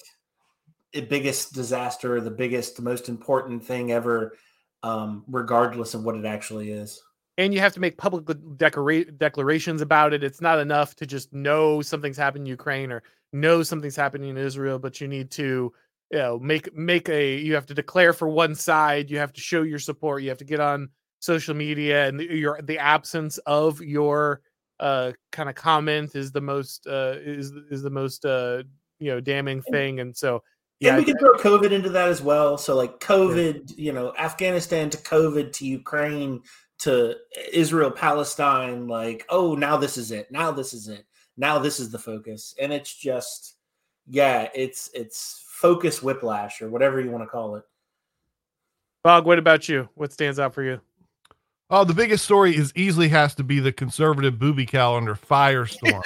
yeah. biggest disaster, the biggest, most important thing ever, um, regardless of what it actually is. And you have to make public declarations about it. It's not enough to just know something's happened in Ukraine or know something's happening in Israel, but you need to you know make make a you have to declare for one side you have to show your support you have to get on social media and your the absence of your uh kind of comment is the most uh is is the most uh you know damning thing and so yeah and we can throw covid into that as well so like covid yeah. you know afghanistan to covid to ukraine to israel palestine like oh now this is it now this is it now this is the focus and it's just yeah it's it's focus whiplash or whatever you want to call it. Bog, what about you? What stands out for you? Oh, the biggest story is easily has to be the conservative booby calendar firestorm.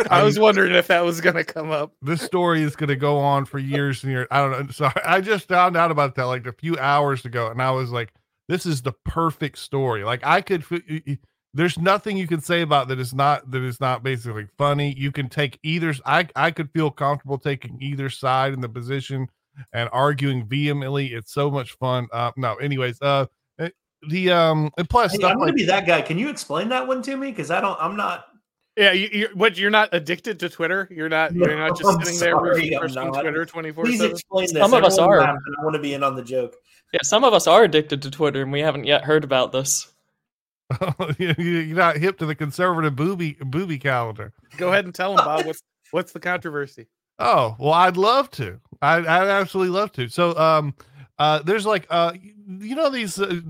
<laughs> I was wondering if that was going to come up. This story is going to go on for years and years. I don't know. So I just found out about that like a few hours ago, and I was like, "This is the perfect story." Like I could, there's nothing you can say about that is not that is not basically funny. You can take either. I I could feel comfortable taking either side in the position and arguing vehemently. It's so much fun. Uh, no, anyways, uh, eh, the um, and plus, hey, I'm gonna like, be that guy. Can you explain that one to me? Because I don't. I'm not. Yeah, you, you're what? You're not addicted to Twitter. You're not. You're not just I'm sitting sorry, there refreshing Twitter 24 Please explain this. Some of us are. I want to be in on the joke. Yeah, some of us are addicted to Twitter, and we haven't yet heard about this. <laughs> You're not hip to the conservative booby booby calendar. Go ahead and tell them, Bob. What's what's the controversy? Oh well, I'd love to. I, I'd absolutely love to. So, um, uh, there's like, uh, you know, these uh,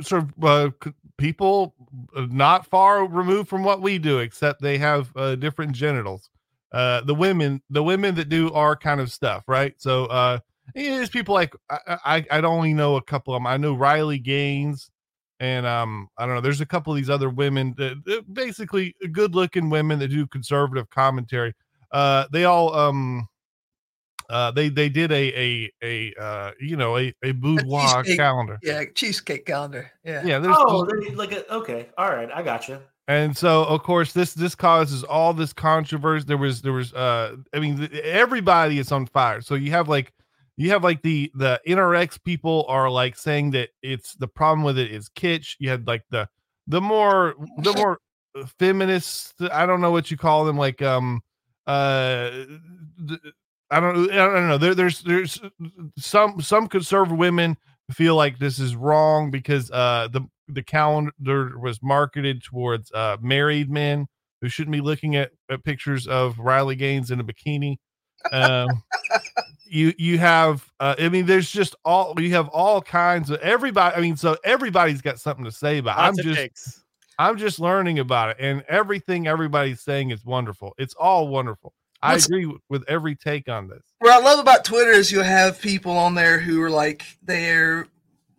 sort of uh, people uh, not far removed from what we do, except they have uh, different genitals. Uh, the women, the women that do our kind of stuff, right? So, uh, There's people like I, I I'd only know a couple of them. I know Riley Gaines, and um I don't know. There's a couple of these other women that, that basically good looking women that do conservative commentary. Uh, they all um uh they they did a a a uh you know a a boudoir cheesecake. calendar. Yeah, cheesecake calendar. Yeah. Yeah, there's Oh, they, like a, okay, all right, I got you. and so of course this this causes all this controversy there was there was uh i mean th- everybody is on fire so you have like you have like the the nrx people are like saying that it's the problem with it is kitsch you had like the the more the more feminists i don't know what you call them like um uh i don't i don't know there, there's there's some some conservative women feel like this is wrong because uh the the calendar was marketed towards uh married men who shouldn't be looking at, at pictures of Riley Gaines in a bikini. Um you you have uh I mean there's just all you have all kinds of everybody I mean so everybody's got something to say about it. I'm just takes. I'm just learning about it and everything everybody's saying is wonderful. It's all wonderful. I What's- agree with, with every take on this. What I love about Twitter is you'll have people on there who are like they're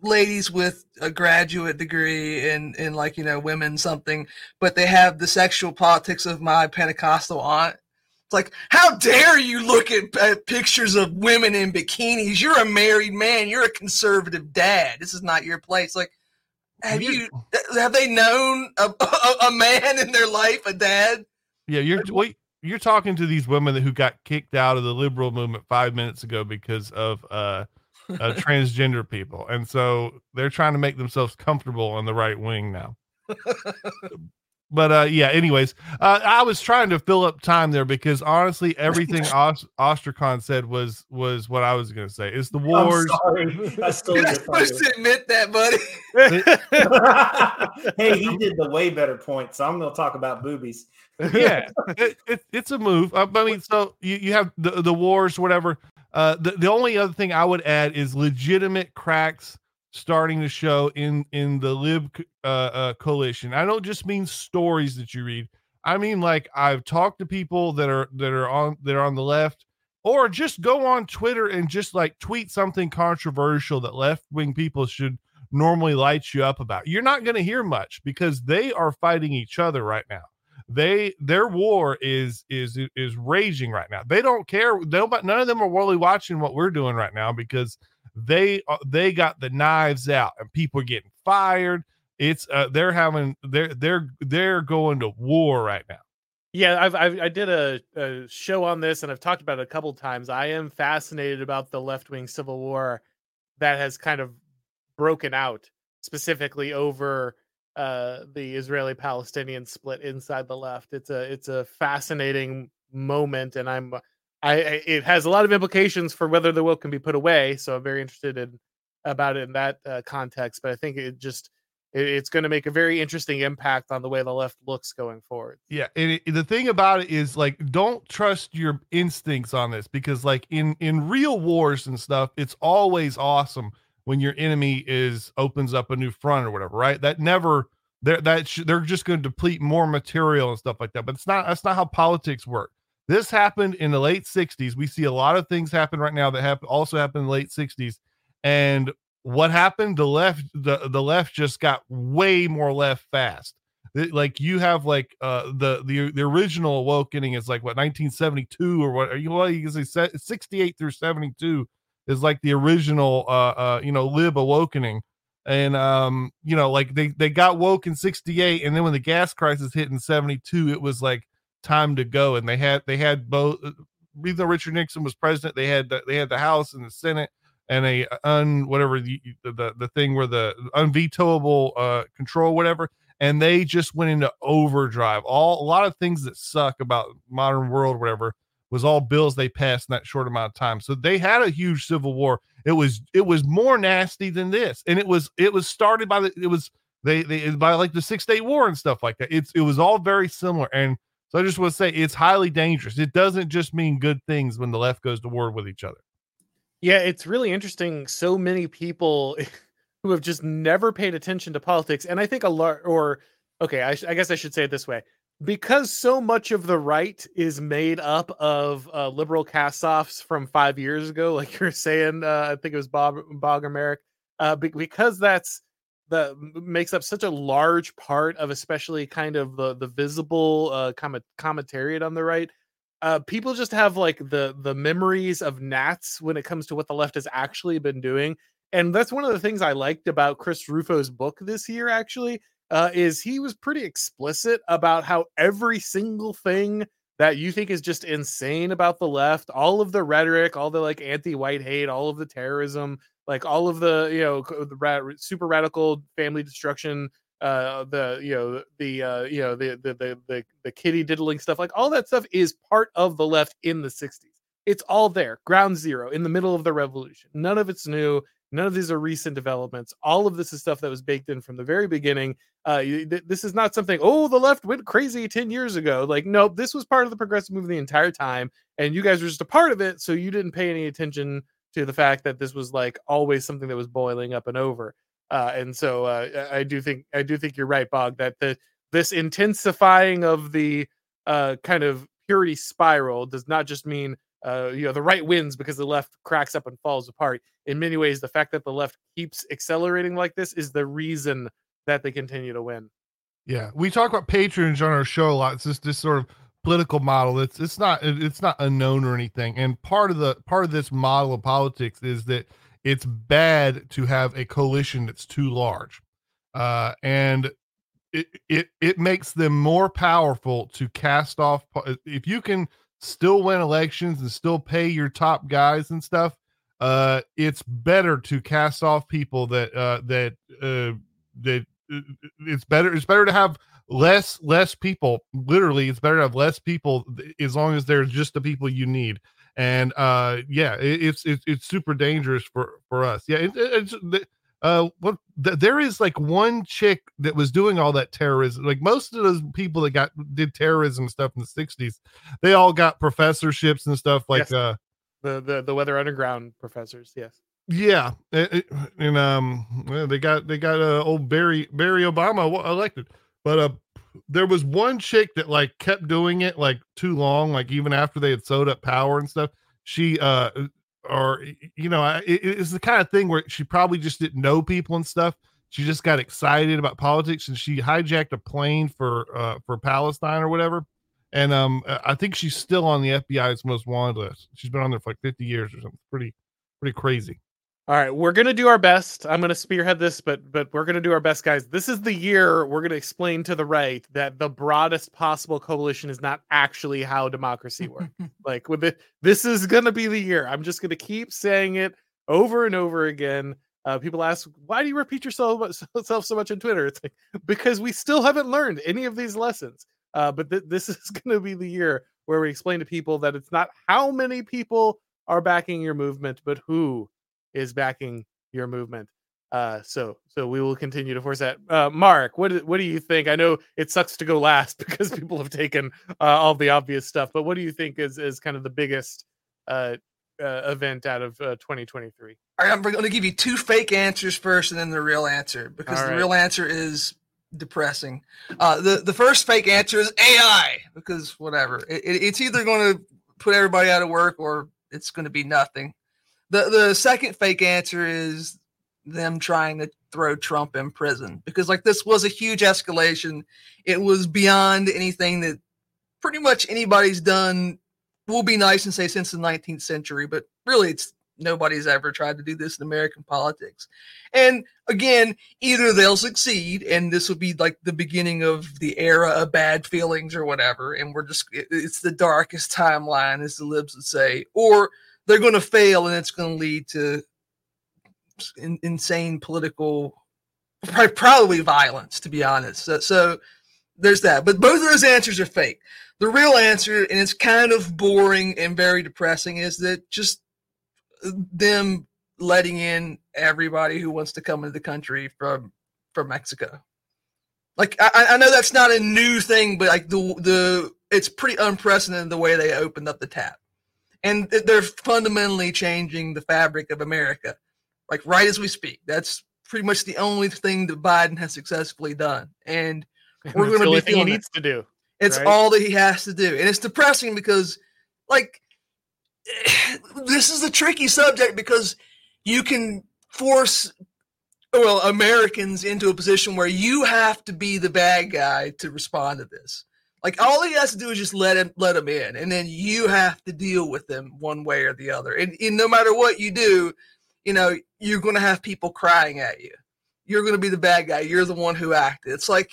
ladies with a graduate degree in in like you know women something, but they have the sexual politics of my Pentecostal aunt. It's like, how dare you look at, at pictures of women in bikinis? You're a married man. You're a conservative dad. This is not your place. Like, have you have they known a, <laughs> a, a man in their life, a dad? Yeah, you're wait, you're talking to these women who got kicked out of the liberal movement five minutes ago because of uh, uh <laughs> transgender people, and so they're trying to make themselves comfortable on the right wing now. <laughs> but uh yeah, anyways, uh, I was trying to fill up time there because honestly, <laughs> everything Os- Ostrakon said was was what I was going to say. It's the wars. I'm sorry. I stole You're your not supposed to admit that, buddy. <laughs> hey, he did the way better point, so I'm going to talk about boobies. <laughs> yeah, it, it, it's a move. I mean, so you, you have the, the wars, whatever. Uh, the, the only other thing I would add is legitimate cracks starting to show in in the lib uh, uh, coalition. I don't just mean stories that you read. I mean like I've talked to people that are that are on that are on the left, or just go on Twitter and just like tweet something controversial that left wing people should normally light you up about. You're not going to hear much because they are fighting each other right now they their war is is is raging right now. They don't care. Nobody, none of them are really watching what we're doing right now because they uh, they got the knives out and people are getting fired. It's uh, they're having they're they're they're going to war right now. Yeah, I've, I've I did a, a show on this and I've talked about it a couple times. I am fascinated about the left wing civil war that has kind of broken out specifically over uh, the Israeli Palestinian split inside the left. It's a it's a fascinating moment, and I'm I it has a lot of implications for whether the will can be put away. So I'm very interested in about it in that uh, context. But I think it just it, it's going to make a very interesting impact on the way the left looks going forward. Yeah, and it, the thing about it is like don't trust your instincts on this because like in in real wars and stuff, it's always awesome when your enemy is opens up a new front or whatever, right? That never they're that sh- they're just going to deplete more material and stuff like that. But it's not that's not how politics work. This happened in the late 60s. We see a lot of things happen right now that happen also happened in the late 60s. And what happened? The left the, the left just got way more left fast Th- like you have like uh the the the original awakening is like what 1972 or what you know you can say 68 through 72 is like the original uh uh you know lib awakening and um you know like they they got woke in 68 and then when the gas crisis hit in 72 it was like time to go and they had they had both even though richard nixon was president they had the, they had the house and the senate and a un whatever the the, the thing where the unvetoable uh control whatever and they just went into overdrive. All a lot of things that suck about modern world, whatever, was all bills they passed in that short amount of time. So they had a huge civil war. It was it was more nasty than this, and it was it was started by the it was they they by like the Six Day War and stuff like that. It's it was all very similar, and so I just want to say it's highly dangerous. It doesn't just mean good things when the left goes to war with each other. Yeah, it's really interesting. So many people <laughs> who have just never paid attention to politics, and I think a lot, or okay, I, sh- I guess I should say it this way: because so much of the right is made up of uh, liberal cast-offs from five years ago, <laughs> like you're saying, uh, I think it was Bob Bog Merrick, uh, because that's that makes up such a large part of especially kind of the the visible uh comment commentariat on the right uh people just have like the the memories of gnats when it comes to what the left has actually been doing and that's one of the things i liked about chris rufo's book this year actually uh is he was pretty explicit about how every single thing that you think is just insane about the left all of the rhetoric all the like anti-white hate all of the terrorism like all of the you know the ra- super radical family destruction uh the you know the uh you know the the the the, the kitty diddling stuff like all that stuff is part of the left in the 60s it's all there ground zero in the middle of the revolution. None of it's new. None of these are recent developments. All of this is stuff that was baked in from the very beginning. Uh th- this is not something oh the left went crazy 10 years ago. Like nope this was part of the progressive movement the entire time and you guys were just a part of it so you didn't pay any attention to the fact that this was like always something that was boiling up and over. Uh, and so uh, I do think I do think you're right, Bog, that the this intensifying of the uh, kind of purity spiral does not just mean uh, you know the right wins because the left cracks up and falls apart. In many ways, the fact that the left keeps accelerating like this is the reason that they continue to win. Yeah, we talk about patronage on our show a lot. It's just this sort of political model it's it's not it's not unknown or anything. And part of the part of this model of politics is that it's bad to have a coalition that's too large. Uh and it it it makes them more powerful to cast off if you can still win elections and still pay your top guys and stuff uh it's better to cast off people that uh that uh that uh, it's better it's better to have less less people literally it's better to have less people as long as they're just the people you need. And uh yeah it, it's, it's it's super dangerous for for us. Yeah it, it's uh what th- there is like one chick that was doing all that terrorism like most of those people that got did terrorism stuff in the 60s they all got professorships and stuff like yes. uh the the the weather underground professors yes. Yeah it, and um they got they got uh old barry barry obama elected but uh, there was one chick that like kept doing it like too long, like even after they had sewed up power and stuff. She uh, or you know, it, it's the kind of thing where she probably just didn't know people and stuff. She just got excited about politics and she hijacked a plane for uh for Palestine or whatever. And um, I think she's still on the FBI's most wanted list. She's been on there for like 50 years or something. Pretty, pretty crazy. All right, we're gonna do our best. I'm gonna spearhead this, but but we're gonna do our best, guys. This is the year we're gonna explain to the right that the broadest possible coalition is not actually how democracy works. <laughs> like with it, this is gonna be the year. I'm just gonna keep saying it over and over again. Uh, people ask, why do you repeat yourself <laughs> so much on Twitter? It's like because we still haven't learned any of these lessons. Uh, but th- this <laughs> is going to be the year where we explain to people that it's not how many people are backing your movement, but who is backing your movement. Uh, so so we will continue to force that. Uh, Mark, what what do you think? I know it sucks to go <laughs> last because people have taken uh, all the obvious stuff, but what do you think is is kind of the biggest uh, uh, event out of uh, 2023? All right, I'm going to give you two fake answers first, and then the real answer because the real answer is depressing. Uh, the the first fake answer is AI because whatever, it, it, it's either going to put everybody out of work or it's going to be nothing. The the second fake answer is them trying to throw Trump in prison because like this was a huge escalation. It was beyond anything that pretty much anybody's done. Will be nice and say since the 19th century, but really it's nobody's ever tried to do this in American politics. And again, either they'll succeed and this will be like the beginning of the era of bad feelings or whatever, and we're just it's the darkest timeline, as the libs would say, or they're going to fail and it's going to lead to in, insane political probably violence to be honest. So, so there's that. But both of those answers are fake. The real answer and it's kind of boring and very depressing is that just uh, them letting in everybody who wants to come into the country from from mexico. Like I, I know that's not a new thing but like the the it's pretty unprecedented the way they opened up the tap and they're fundamentally changing the fabric of America, like right as we speak. That's pretty much the only thing that Biden has successfully done, and <laughs> we're going to be feeling he needs to do. It's right? all that he has to do. And it's depressing because, like, <sighs> this is a tricky subject because you can force, well, Americans into a position where you have to be the bad guy to respond to this. Like all he has to do is just let him let him in, and then you have to deal with them one way or the other. And, and no matter what you do, you know you're going to have people crying at you. You're going to be the bad guy. You're the one who acted. It's like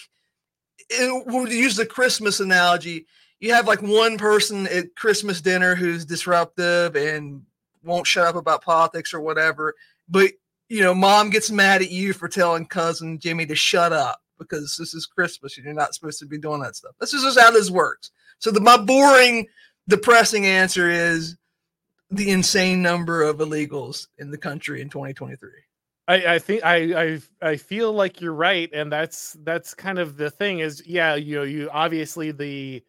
it, we'll use the Christmas analogy. You have like one person at Christmas dinner who's disruptive and won't shut up about politics or whatever, but you know, mom gets mad at you for telling cousin Jimmy to shut up because this is Christmas and you're not supposed to be doing that stuff. This is just how this works. So the my boring, depressing answer is the insane number of illegals in the country in 2023. I, I think I, I I feel like you're right, and that's that's kind of the thing. Is yeah, you know, you obviously the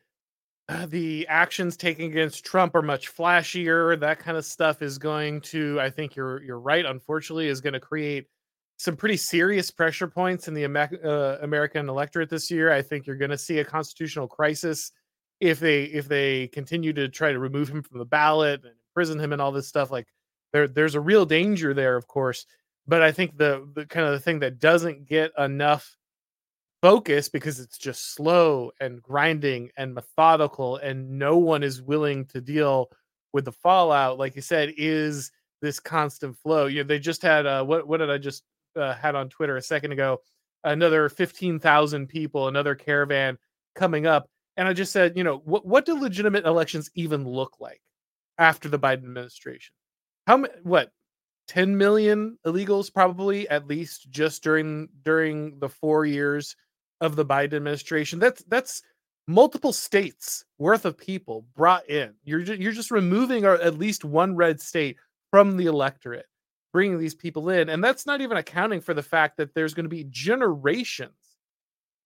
<sighs> the actions taken against Trump are much flashier. That kind of stuff is going to, I think you're you're right. Unfortunately, is going to create some pretty serious pressure points in the uh, American electorate this year. I think you're going to see a constitutional crisis if they if they continue to try to remove him from the ballot and imprison him and all this stuff. Like there there's a real danger there, of course. But I think the the kind of the thing that doesn't get enough focus because it's just slow and grinding and methodical and no one is willing to deal with the fallout like you said is this constant flow you know they just had uh what what did i just uh, had on twitter a second ago another 15,000 people another caravan coming up and i just said you know what what do legitimate elections even look like after the biden administration how what 10 million illegals probably at least just during during the 4 years of the Biden administration. That's that's multiple states worth of people brought in. You're just, you're just removing our, at least one red state from the electorate, bringing these people in, and that's not even accounting for the fact that there's going to be generations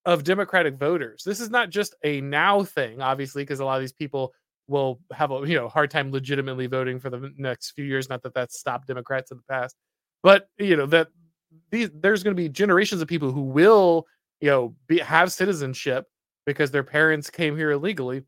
of Democratic voters. This is not just a now thing, obviously, because a lot of these people will have a you know hard time legitimately voting for the next few years. Not that that's stopped Democrats in the past, but you know that these there's going to be generations of people who will you know be have citizenship because their parents came here illegally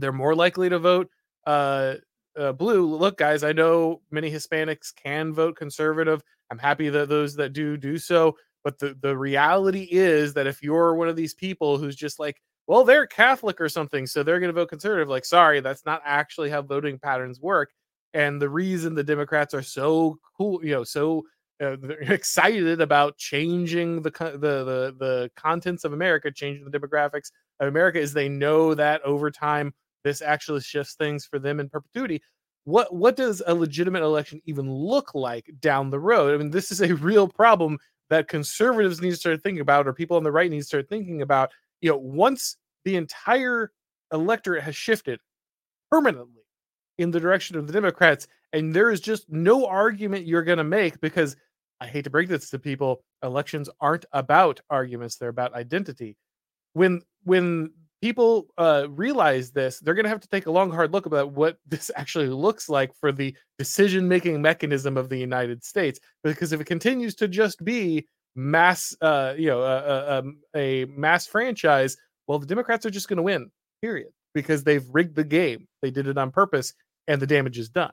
they're more likely to vote uh, uh, blue look guys i know many hispanics can vote conservative. I'm happy that those that do do so but the, the reality is that if you're one of these people who's just like well they're catholic or something so they're going to vote conservative like sorry that's not actually how voting patterns work and the reason the democrats are so cool you know so uh, <laughs> excited about changing the, the the the contents of America, changing the demographics of America, is they know that over time this actually shifts things for them in perpetuity. What what does a legitimate election even look like down the road? I mean, this is a real problem that conservatives need to start thinking about, or people on the right need to start thinking about. You know, once the entire electorate has shifted permanently in the direction of the Democrats, and there is just no argument you're going to make because I hate to break this to people, elections aren't about arguments, they're about identity. When when people uh, realize this, they're going to have to take a long, hard look about what <laughs> this actually looks like for the decision making mechanism of the United States. Because if it continues to just be mass, uh, you know, a, a, a mass franchise, well, the Democrats are just going to win, period, because they've rigged the game. They did it on purpose, and the damage is done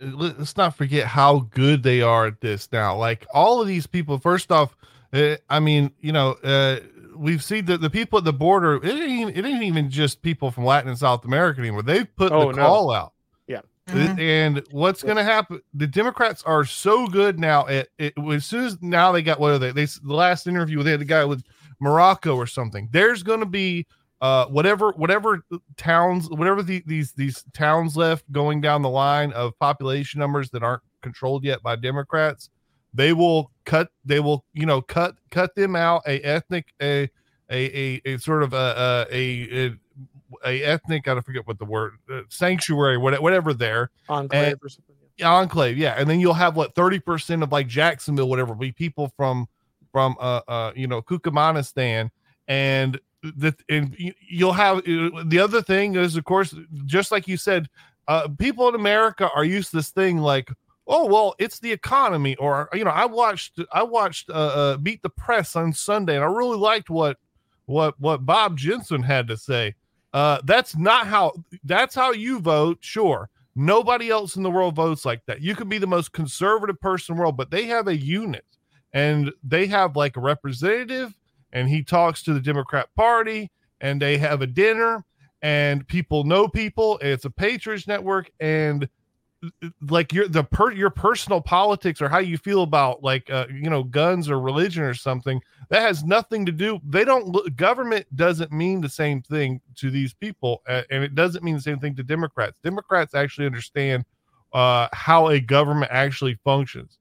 let's not forget how good they are at this now. Like all of these people, first off, uh, I mean, you know, uh, we've seen that the people at the border. It ain't, even, it ain't even just people from Latin and South America anymore. They've put oh, the no. call out. Yeah. Mm-hmm. And what's going to happen? The Democrats are so good now. At, it, as soon as now they got what are they? They the last interview they had the guy with Morocco or something. There's going to be uh whatever whatever towns whatever the, these these towns left going down the line of population numbers that aren't controlled yet by democrats they will cut they will you know cut cut them out a ethnic a a a, a sort of a a, a a ethnic I don't forget what the word uh, sanctuary whatever there. Enclave and, or something yeah. enclave yeah. And then you'll have what 30% of like Jacksonville whatever be people from from uh uh you know Kukamanistan and that and you'll have uh, the other thing is of course just like you said uh, people in america are used to this thing like oh well it's the economy or you know i watched i watched uh, uh, beat the press on sunday and i really liked what what what bob jensen had to say Uh, that's not how. That's how you vote. Sure, nobody else in the world votes like that. You can be the most conservative person in the world, but they have a unit, and they have like a representative, and he talks to the Democrat Party, and they have a dinner, and people know people. It's a Patriots network, and like your the per your personal politics or how you feel about like uh, you know guns or religion or something that has nothing to do they don't look government doesn't mean the same thing to these people uh, and it doesn't mean the same thing to democrats democrats actually understand uh how a government actually functions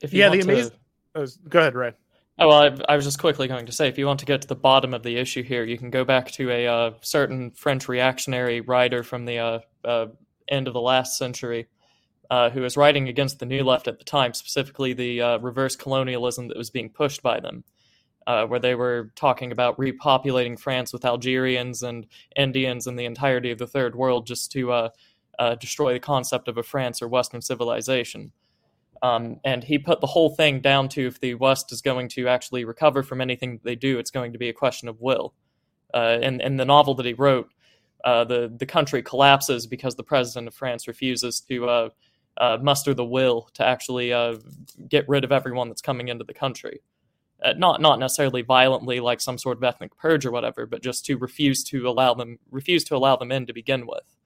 If you Yeah, the to- amazing. Oh, go ahead, Ray. Oh, well, I, I was just quickly going to say, if you want to get to the bottom of the issue here, you can go back to a uh, certain French reactionary writer from the uh, uh, end of the last century uh, who was writing against the New Left at the time, specifically the uh, reverse colonialism that was being pushed by them, uh, where they were talking about repopulating France with Algerians and Indians and the entirety of the Third World just to uh, uh, destroy the concept of a France or Western civilization. Um, and he put the whole thing down to if the West is going to actually recover from anything that they do, it's going to be a question of will. Uh, and in the novel that he wrote, uh, the the country collapses because the president of France refuses to uh, uh, muster the will to actually uh, get rid of everyone that's coming into the country. Uh, not not necessarily violently, like some sort of ethnic purge or whatever, but just to refuse to allow them refuse to allow them in to begin with.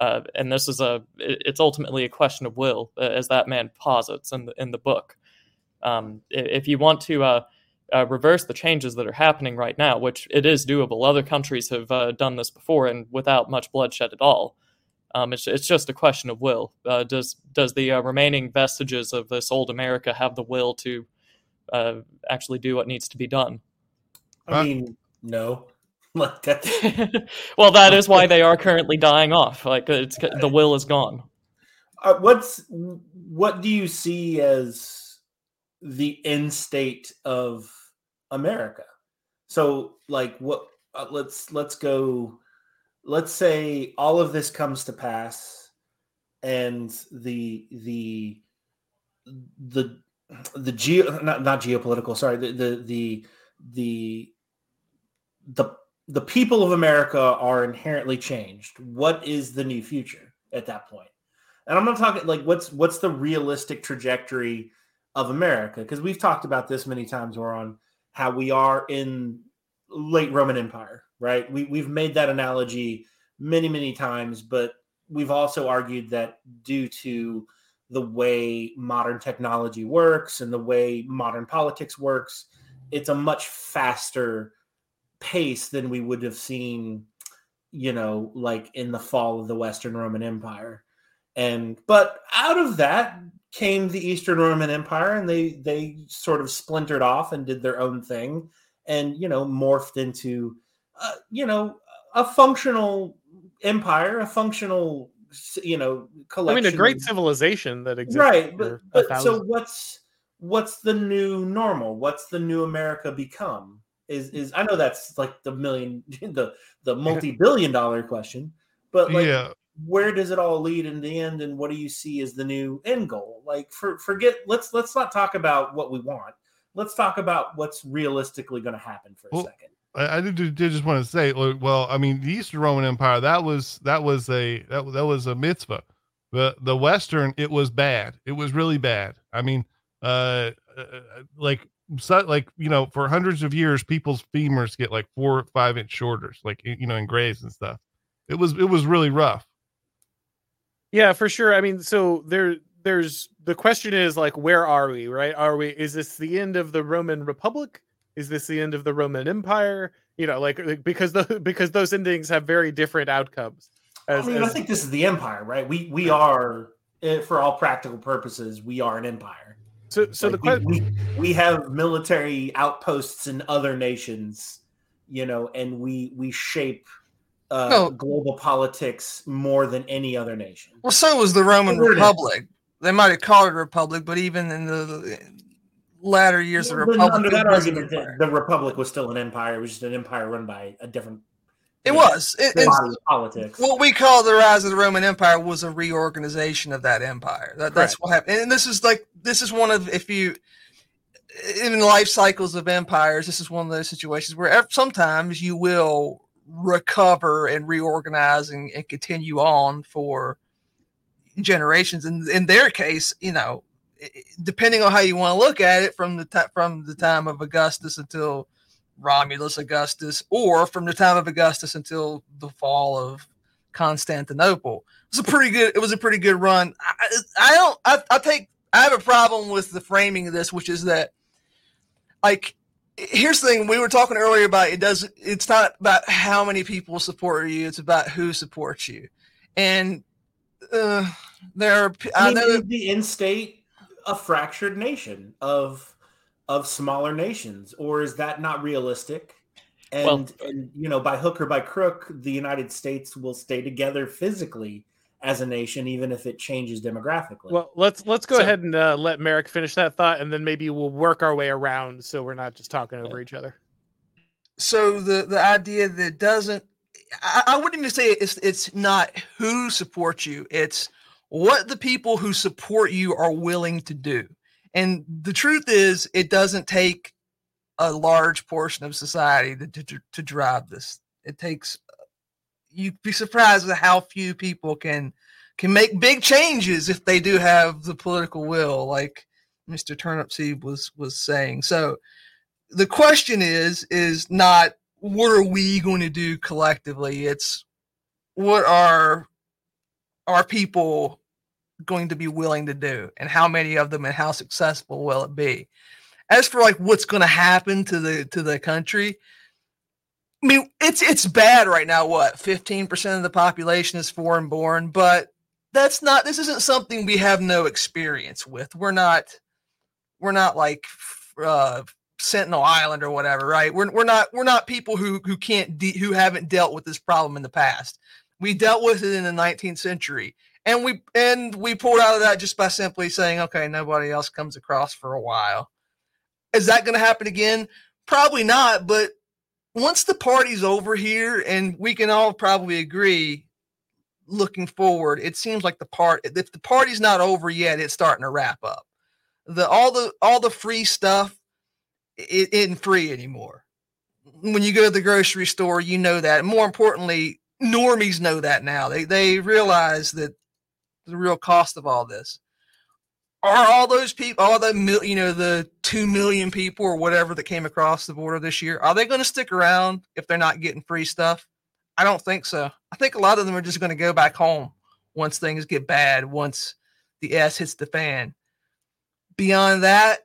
Uh, and this is a it's ultimately a question of will, as that man posits in the in the book. Um, if you want to uh, reverse the changes that are happening right now, which it is doable, other countries have uh, done this before and without much bloodshed at all. Um, it's it's just a question of will. Uh, does does the uh, remaining vestiges of this old America have the will to uh, actually do what needs to be done? I mean, no. <laughs> <laughs> Well, that is why they are currently dying off. Like it's the will is gone. uh, what's what do you see as the end state of America? So, like, what? Uh, let's let's go. Let's say all of this comes to pass, and the the the the geo not not geopolitical. Sorry, the the the the the the people of America are inherently changed. What is the new future at that point? And I'm not talking like what's what's the realistic trajectory of America? Because we've talked about this many times. We're on how we are in late Roman Empire, right? We we've made that analogy many many times, but we've also argued that due to the way modern technology works and the way modern politics works, it's a much faster pace than we would have seen, you know, like in the fall of the Western Roman Empire. And but out of that came the Eastern Roman Empire, and they they sort of splintered off and did their own thing, and you know morphed into, uh, you know, a functional empire, a functional, you know, I mean, a great civilization that exists. right but, but so what's what's the new normal? What's the new america become? Is is i know that's like the million <laughs> the the multi-billion dollar question but like yeah where does it all lead in the end and what do you see as the new end goal like for forget let's let's not talk about what we want let's talk about what's realistically going to happen for a Well, second I, I did, did just want to say, like, well, I mean, the Eastern Roman Empire that was that was a that, that was a mitzvah. The the Western it was bad. It was really bad. I mean, uh, uh, like so, like you know, for hundreds of years, people's femurs get like four or five inch shorter, like you know, in graves and stuff. It was it was really rough. Yeah, for sure. I mean, so there there's the question is like where are we, right? Are we is this the end of the Roman Republic? Is this the end of the Roman Empire? You know, like, like because the because those endings have very different outcomes. i mean i think this is the empire right we we are eh, for all practical purposes we are an empire so so the Like, question we, we, we have military outposts in other nations, you know, and we we shape uh, No. global politics more than any other nation. Well, so was the Roman is. Republic. They might have called it a republic, but even in the latter years of the republic, under that argument, the, the republic was still an empire. It was just an empire run by a different. It know, was. It, politics. what we call the rise of the Roman Empire was a reorganization of that empire. That, that's what happened. And this is like this is one of if you in life cycles of empires, this is one of those situations where sometimes you will recover and reorganize and, and continue on for generations. And in their case, you know, depending on how you want to look at it, from the time from the time of Augustus until Romulus Augustus, or from the time of Augustus until the fall of Constantinople. It was a pretty good. It was a pretty good run. I, I don't. I, I take. I have a problem with the framing of this, which is that, like, here's the thing. We were talking earlier about it. Does it's not about how many people support you. It's about who supports you, and uh, there are. I, I mean, know the in-state a fractured nation of of smaller nations, or is that not realistic? And well, and you know, by hook or by crook, the United States will stay together physically as a nation, even if it changes demographically. Well, let's let's go so, ahead and uh, let Merrick finish that thought, and then maybe we'll work our way around so we're not just talking over each other. So the the idea that doesn't, I, I wouldn't even say it's it's not who supports you; it's what the people who support you are willing to do. And the truth is, it doesn't take a large portion of society to, to, to drive this. It takes you'd be surprised at how few people can can make big changes if they do have the political will, like Mr. Turnipseed was was saying. So the question is is not what are we going to do collectively? It's what are are people going to be willing to do and how many of them and how successful will it be? as for like what's going to happen to the to the country, I mean, it's it's bad right now. What fifteen percent of the population is foreign born, but that's not. This isn't something we have no experience with. We're not. We're not like uh, Sentinel Island or whatever, right? We're we're not we're not people who who can't de- who haven't dealt with this problem in the past. We dealt with it in the 19th century, and we and we pulled out of that just by simply saying, okay, nobody else comes across for a while. Is that going to happen again? Probably not. But once the party's over here, and we can all probably agree, looking forward, it seems like the part if the party's not over yet, it's starting to wrap up. The all the all the free stuff it isn't free anymore. When you go to the grocery store, you know that. More importantly, normies know that now. They they realize that the real cost of all this are all those people, all the mil, you know, the two million people or whatever that came across the border this year, are they going to stick around if they're not getting free stuff? I don't think so. I think a lot of them are just going to go back home once things get bad, once the S hits the fan. Beyond that,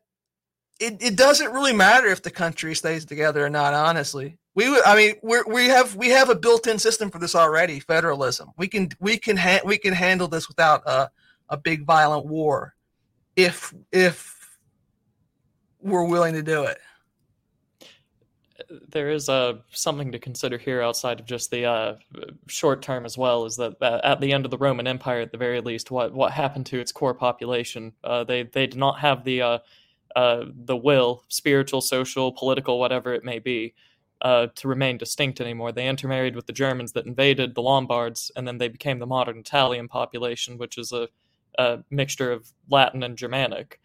it, it doesn't really matter if the country stays together or not. Honestly, we I mean we we have we have a built-in system for this already. Federalism. We can we can ha- we can handle this without a a big violent war if if we're willing to do it. There is uh, something to consider here outside of just the uh, short term as well. Is that uh, at the end of the Roman Empire, at the very least, what what happened to its core population? Uh, they they did not have the uh, uh, the will, spiritual, social, political, whatever it may be, uh, to remain distinct anymore. They intermarried with the Germans that invaded the Lombards, and then they became the modern Italian population, which is a a mixture of Latin and Germanic.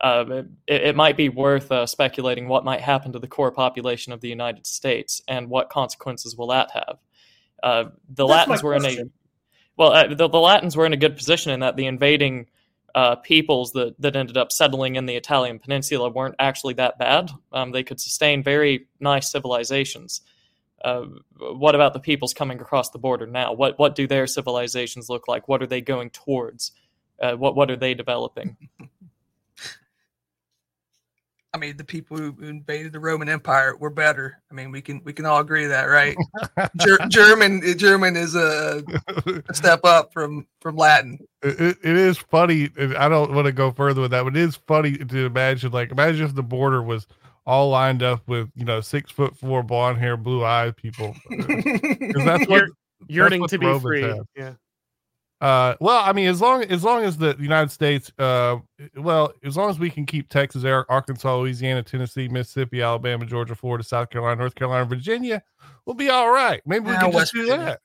Uh, it, it, might be worth uh, speculating what might happen to the core population of the United States and what consequences will that have. Uh, the That's Latins were in a well, uh, the, the, Latins were in a good position in that the invading uh, peoples that, that ended up settling in the Italian peninsula weren't actually that bad. Um, they could sustain very nice civilizations. Uh, what about the peoples coming across the border now? What what do their civilizations look like? What are they going towards? Uh, what what are they developing? <laughs> I mean, the people who invaded the Roman Empire were better. I mean, we can we can all agree that, right? <laughs> Ger- German German is a, a, step up from from Latin. It, it is funny. I don't want to go further with that, but it is funny to imagine. Like, imagine if the border was all lined up with you know six foot four blonde hair, blue eyed people. <laughs> Because that's what yearning that's what to be free. Have. Yeah. Uh, well, I mean, as long as long as the United States, uh, well, as long as we can keep Texas, Arkansas, Louisiana, Tennessee, Mississippi, Alabama, Georgia, Florida, South Carolina, North Carolina, Virginia, we'll be all right. Maybe we can just do that.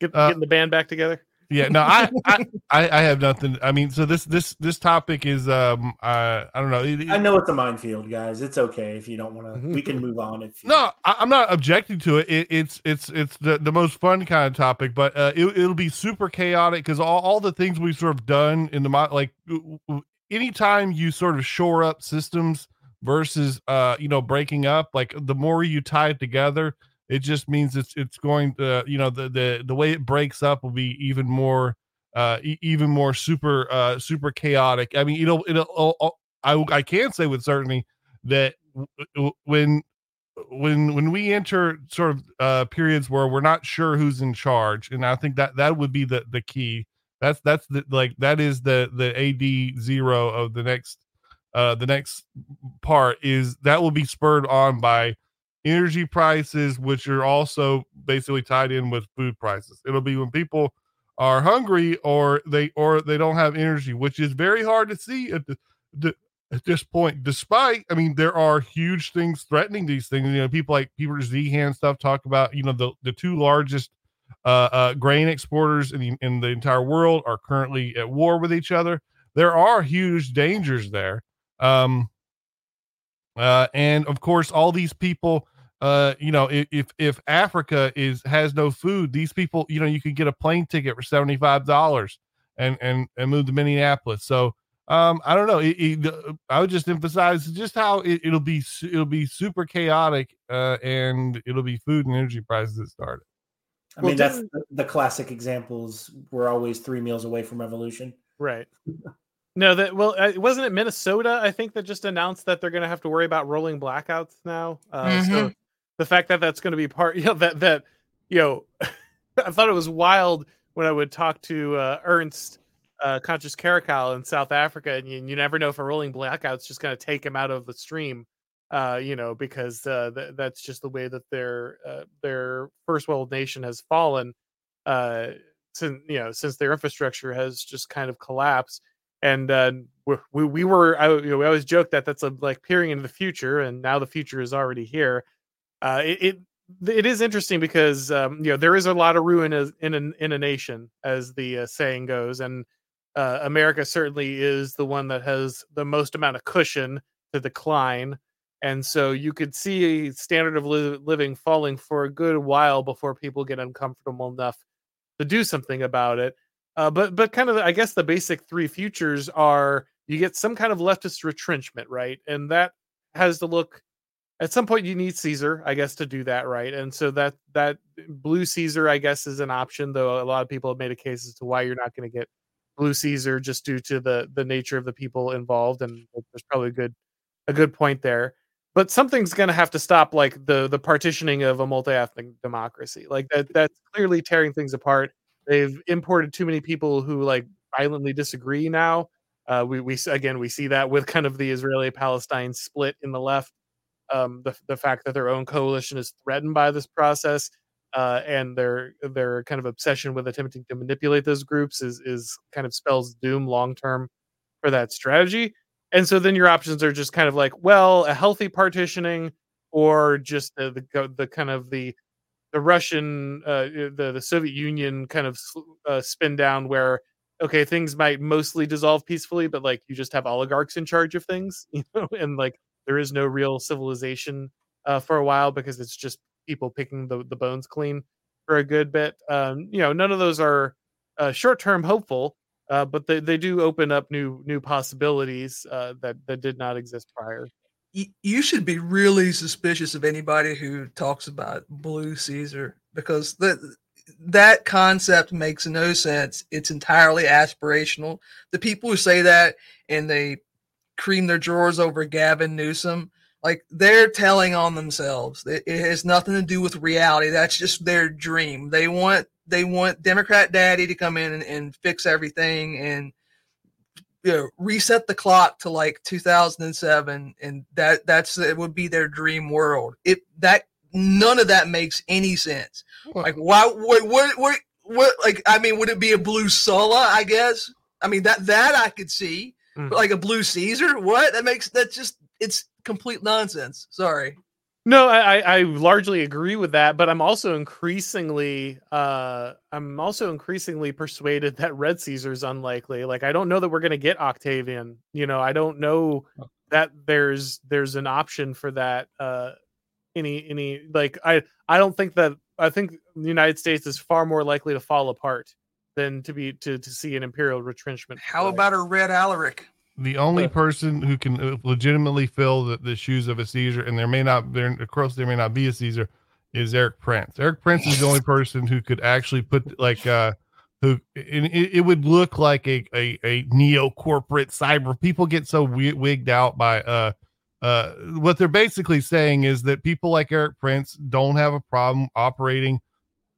Get, uh, getting the band back together. Yeah, no, I, I, I, I have nothing. I mean, so this, this, this topic is, um, uh, I don't know. It- it- I know it's a minefield, guys. It's okay if you don't want to. We can move on. If you, No, I, I'm not objecting to it. it it's it's it's the, the most fun kind of topic, but uh, it, it'll be super chaotic because all, all the things we've sort of done in the like w- w- anytime you sort of shore up systems versus uh you know breaking up, like the more you tie it together, it just means it's it's going to you know the the the way it breaks up will be even more uh e- even more super uh super chaotic. I mean, it'll it'll uh, I I can say with certainty that when when when we enter sort of uh periods where we're not sure who's in charge and i think that that would be the the key that's that's the like that is the the ad zero of the next uh the next part is that will be spurred on by energy prices which are also basically tied in with food prices it'll be when people are hungry or they or they don't have energy which is very hard to see at the, at this point, despite I mean, there are huge things threatening these things. You know, people like Peter Zeihan stuff talk about, you know, the, the two largest uh, uh, grain exporters in the, in the entire world are currently at war with each other. There are huge dangers there. Um, uh, and of course, all these people, uh, you know, if, if if Africa is has no food, these people, you know, you could get a plane ticket for seventy five dollars and and and move to Minneapolis. So um i don't know it, it, i would just emphasize just how it, it'll be it'll be super chaotic uh and it'll be food and energy prices that start it I Well, mean that's the, the classic examples. We're always three meals away from revolution. Right. No, that well, uh, wasn't it Minnesota? I think that just announced that they're going to have to worry about rolling blackouts now. Uh, So the fact that that's going to be part, <laughs> you know, that that you know, <laughs> I thought it was wild when I would talk to uh, Ernst, uh, Conscious Caracal in South Africa, and you, you never know if a rolling blackout's just going to take him out of the stream. Uh, you know, because uh, th- that's just the way that their uh, their first world nation has fallen. Uh, since you know, since their infrastructure has just kind of collapsed and uh, we, we we were I, you know, we always joke that that's a like peering into the future, and now the future is already here. Uh, it, it it is interesting because um, you know there is a lot of ruin in a, in a nation, as the uh, saying goes, and uh, America certainly is the one that has the most amount of cushion to decline. And so you could see standard of li- living falling for a good while before people get uncomfortable enough to do something about it. Uh, but but kind of I guess the basic three futures are you get some kind of leftist retrenchment, right? And that has to look at some point you need Caesar, I guess, to do that, right? And so that that blue Caesar, I guess, is an option, though a lot of people have made a case as to why you're not going to get blue Caesar just due to the the nature of the people involved, and there's probably a good a good point there. But something's going to have to stop, like the the partitioning of a multi-ethnic democracy, like that. That's clearly tearing things apart they've imported too many people who like violently disagree now. Uh, we we again we see that with kind of the Israeli Palestine split in the left. Um, the the fact that their own coalition is threatened by this process, uh, and their their kind of obsession with attempting to manipulate those groups is is kind of spells doom long term for that strategy. And so then your options are just kind of like, well, a healthy partitioning, or just the the, the kind of the the Russian, uh, the the Soviet Union kind of uh, spin down where okay things might mostly dissolve peacefully, but like you just have oligarchs in charge of things, <laughs> you know, and like there is no real civilization uh, for a while because it's just people picking the the bones clean for a good bit. Um, you know, none of those are uh, short term hopeful, uh, but they, they do open up new new possibilities uh, that that did not exist prior. you should be really suspicious of anybody who talks about blue caesar because that that concept makes no sense it's entirely aspirational the people who say that and they cream their drawers over gavin newsom. Like they're telling on themselves. It, it has nothing to do with reality. That's just their dream. They want they want democrat daddy to come in and, and fix everything and you know, reset the clock to like 2007 and that that's it would be their dream world. It that none of that makes any sense. Like why what what what, what like i mean would it be a blue sulla i guess? I mean that that i could see But like a blue caesar? What? That makes that's just it's complete nonsense. Sorry. No, I, I largely agree with that, but I'm also increasingly uh I'm also increasingly persuaded that Red Caesar's unlikely. Like I don't know that we're gonna get Octavian. You know, I don't know that there's there's an option for that uh any any like I I don't think that I think the United States is far more likely to fall apart than to be to to see an imperial retrenchment. How play. about a red Alaric? The only Uh. person who can uh, legitimately fill the, the shoes of a Caesar, and there may not there of course there may not be a Caesar, is Erik Prince. Erik Prince is the only person who could actually put like uh who and it, it would look like a a, a neo corporate cyber. People get so wi- wigged out by uh uh what they're basically saying is that people like Erik Prince don't have a problem operating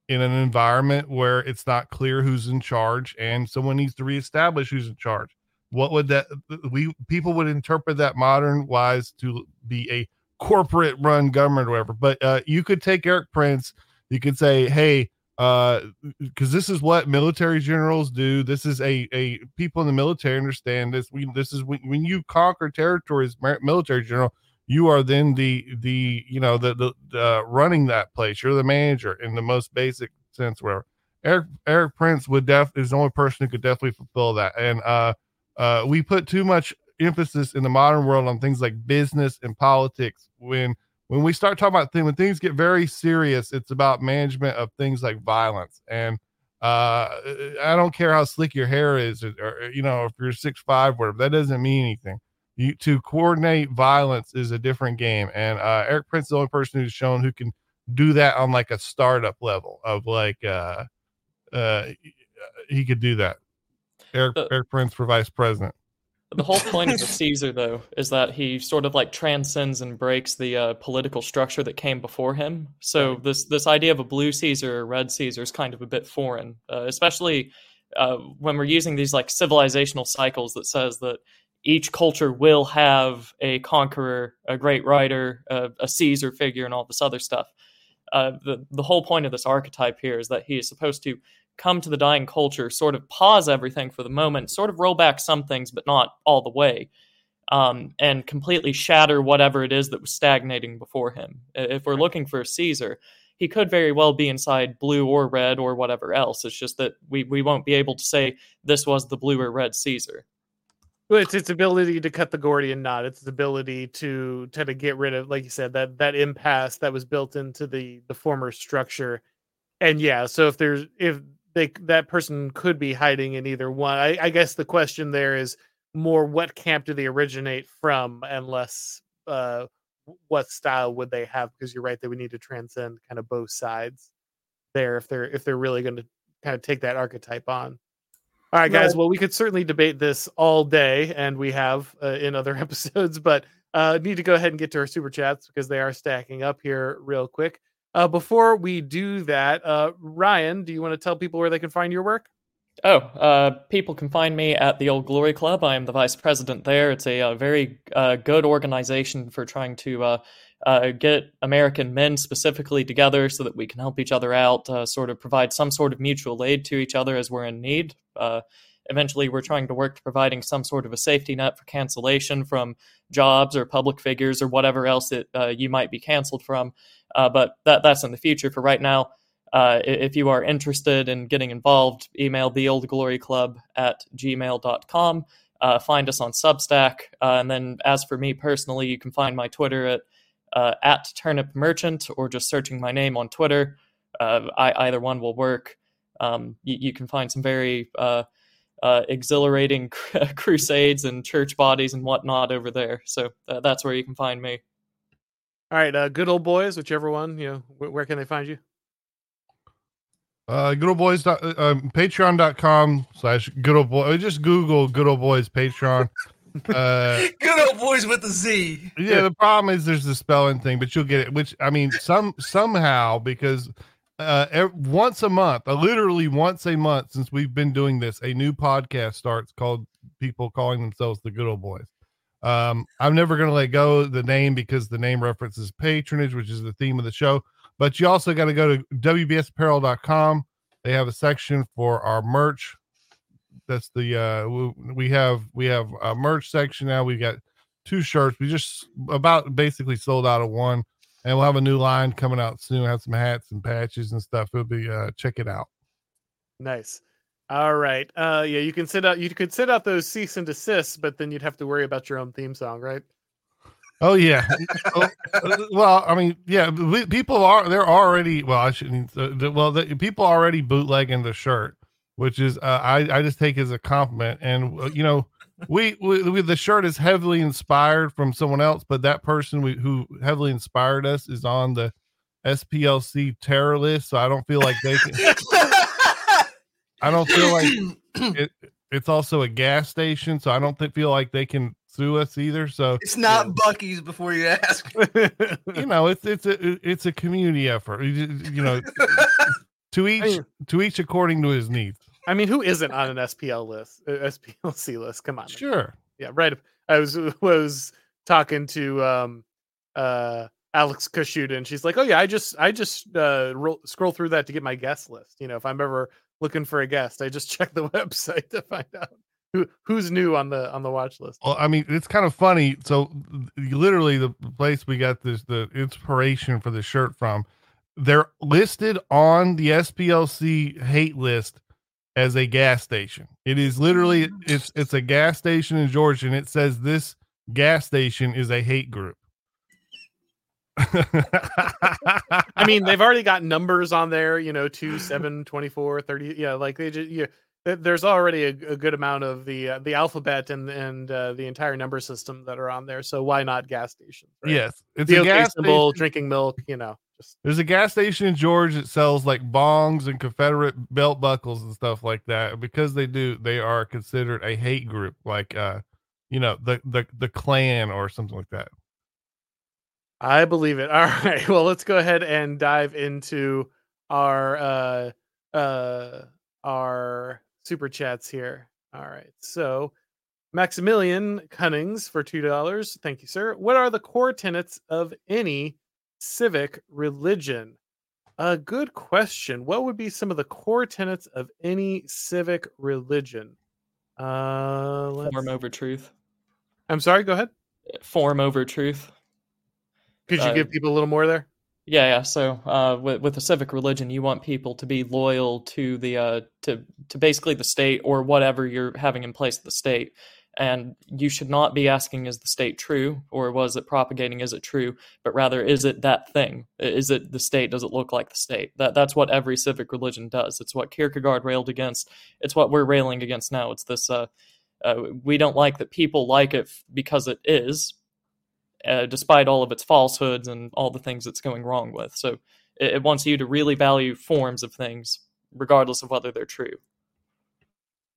in an environment where it's not clear who's in charge and someone needs to reestablish who's in charge. What would that we people would interpret that modern wise to be a corporate run government or whatever but uh you could take erik prince you could say hey uh because this is what military generals do. This is a a people in the military understand this. We this is when, when you conquer territories military general you are then the the you know the the, the uh, running that place. You're the manager in the most basic sense Where eric erik prince would def is the only person who could definitely fulfill that. And uh uh, we put too much emphasis in the modern world on things like business and politics. When when we start talking about things when things get very serious it's about management of things like violence. And uh i don't care how slick your hair is or, or, you know if you're six five whatever that doesn't mean anything you to coordinate violence is a different game and uh erik prince is the only person who's shown who can do that on like a startup level of like uh uh he could do that Eric, Uh, Erik Prince for vice president. The whole <laughs> point of the Caesar, though, is that he sort of like transcends and breaks the uh, political structure that came before him. So this this idea of a blue Caesar or red Caesar is kind of a bit foreign, uh, especially uh, when we're using these like civilizational cycles that says that each culture will have a conqueror, a great writer, a, a Caesar figure, and all this other stuff. Uh, the the whole point of this archetype here is that he is supposed to come to the dying culture, sort of pause everything for the moment, sort of roll back some things, but not all the way, um, and completely shatter whatever it is that was stagnating before him. If we're looking for a Caesar, he could very well be inside blue or red or whatever else. It's just that we, we won't be able to say this was the blue or red Caesar. It's its ability to cut the Gordian knot. It's its ability to to, to get rid of, like you said, that that impasse that was built into the the former structure. And yeah, so if there's if they that person could be hiding in either one, I, I guess the question there is more what camp do they originate from, and less uh, what style would they have? Because you're right that we need to transcend kind of both sides there if they're if they're really going to kind of take that archetype on. All right, guys. Well, we could certainly debate this all day, and we have uh, in other <laughs> episodes, but uh, need to go ahead and get to our super chats because they are stacking up here real quick. Uh, before we do that, uh, Ryan, do you want to tell people where they can find your work? Oh, uh, people can find me at the Old Glory Club. I am the vice president there. It's a, uh very uh, good organization for trying to uh, uh, get American men specifically together so that we can help each other out, uh, sort of provide some sort of mutual aid to each other as we're in need. Eventually, we're trying to work to providing some sort of a safety net for cancellation from jobs or public figures or whatever else that you might be canceled from. But that that's in the future. For right now, uh, if you are interested in getting involved, email the old glory club at gmail.com. Uh, find us on Substack. Uh, and then, as for me personally, you can find my Twitter at uh, at turnip merchant or just searching my name on Twitter. Uh, I, either one will work. Um, you, you can find some very uh, uh, exhilarating <laughs> crusades and church bodies and whatnot over there. So that's where you can find me. All right, good old boys, whichever one. You know, wh- where can they find you? Uh, good old boys, dot- uh, um, patreon.com slash good old boy. Just Google good old boys Patreon. <laughs> Uh, Good old boys with the Z. yeah, the problem is there's the spelling thing, but you'll get it. Which I mean, some somehow because uh, ev- once a month, uh, literally once a month since we've been doing this, a new podcast starts called "People Calling Themselves the Good Old Boys." Um, I'm never going to let go of the name because the name references patronage, which is the theme of the show. But you also got to go to wbsapparel.com. They have a section for our merch. That's the uh we- have we have a merch section now. We've got two shirts. We just about basically sold out of one. and we'll have a new line coming out soon. Have some hats and patches and stuff. It'll be uh, check it out. Nice. All right. Uh, yeah, you can send out. You could send out those cease and desists, but then you'd have to worry about your own theme song, right? Oh yeah. <laughs> oh, well, I mean, yeah, we, people are they're already. Well, I shouldn't. Uh, well, the, people already bootlegging the shirt, which is uh, I I just take as a compliment. And uh, you know, we, we, we the shirt is heavily inspired from someone else, but that person we, who heavily inspired us is on the SPLC terror list, so I don't feel like they can. <laughs> I don't feel like it, it's also a gas station, so I don't th- feel like they can sue us either. So it's not yeah. Buc-ee's before you ask. <laughs> you know, it's it's a it's a community effort. You know, <laughs> to each to each according to his needs. I mean, who isn't on an SPL list, uh, SPLC list? Come on. Sure. Yeah, right. I was was talking to um uh Alex Kaschuta, and she's like, "Oh yeah, I just I just uh ro- scroll through that to get my guest list. You know, if I'm ever looking for a guest, I just <laughs> check the website to find out who who's new on the on the watch list." Well, I mean, it's kind of funny. So, literally, the place we got this the inspiration for the shirt from, they're listed on the SPLC hate list as a gas station. It is literally mm. it's it's a gas station in Georgia, and it says this gas station is a hate group. I mean, <laughs> they've already got numbers on there, you know, 2, 7, 24, 30. Yeah, like they just, yeah, there's already a, a good amount of the uh, the alphabet and and uh, the entire number system that are on there. So why not gas stations? Right? Yes, it's the a gas symbol, station. drinking milk, you know. Just there's a gas station in Georgia that sells like bongs and Confederate belt buckles and stuff like that. Because they do, they are considered a hate group, like uh, you know, the the the Klan or something like that. I believe it. <laughs> All right. Well, let's go ahead and dive into our uh uh our super chats here. All right. So Maximilian Cunnings for two dollars. Thank you, sir. What are the core tenets of any civic religion? A good question. What would be some of the core tenets of any civic religion? Uh, let's... form over truth. I'm sorry. Go ahead. Form over truth. Could you uh, give people a little more there? Yeah, yeah. So uh, with with a civic religion, you want people to be loyal to the uh, to to basically the state or whatever you're having in place at the state. And you should not be asking is the state true or was it propagating is it true but rather is it that thing? Is it the state? Does it look like the state? That that's what every civic religion does. It's what kierkegaard railed against. It's what we're railing against now. It's this uh, uh, we don't like that people like it because it is uh, despite all of its falsehoods and all the things it's going wrong with so it, it wants you to really value forms of things regardless of whether they're true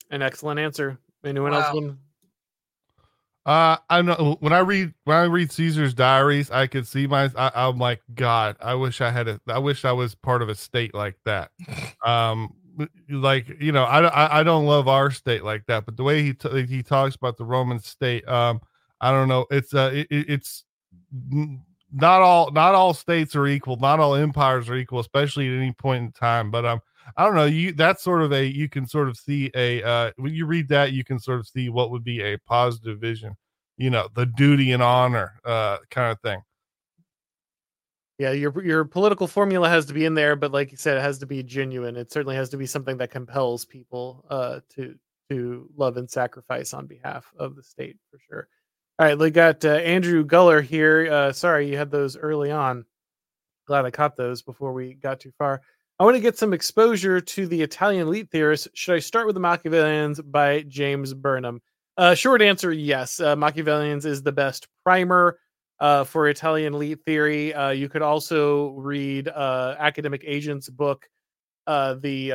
an excellent answer anyone wow. else want uh, I know when I read when I read Caesar's diaries, I could see my. I, am like, God, I wish I had a. I wish I was part of a state like that. <laughs> Um, like you know, I, I, I don't love our state like that, but the way he t- he talks about the Roman state, um, I don't know. It's uh, it, it's not all not all states are equal. Not all empires are equal, especially at any point in time. But um, I don't know. You that's sort of a you can sort of see a uh, when you read that you can sort of see what would be a positive vision. You know, the duty and honor uh, kind of thing. Yeah, your your political formula has to be in there, but like you said, it has to be genuine. It certainly has to be something that compels people uh, to to love and sacrifice on behalf of the state for sure. All right, we got uh, Andrew Guller here. Uh, sorry, you had those early on. Glad I caught those before we got too far. I want to get some exposure to the Italian elite theorists. Should I start with the Machiavellians by James Burnham? Uh, short answer: Yes. Uh, Machiavellians is the best primer uh, for Italian elite theory. Uh, you could also read Academic Agent's book, uh, the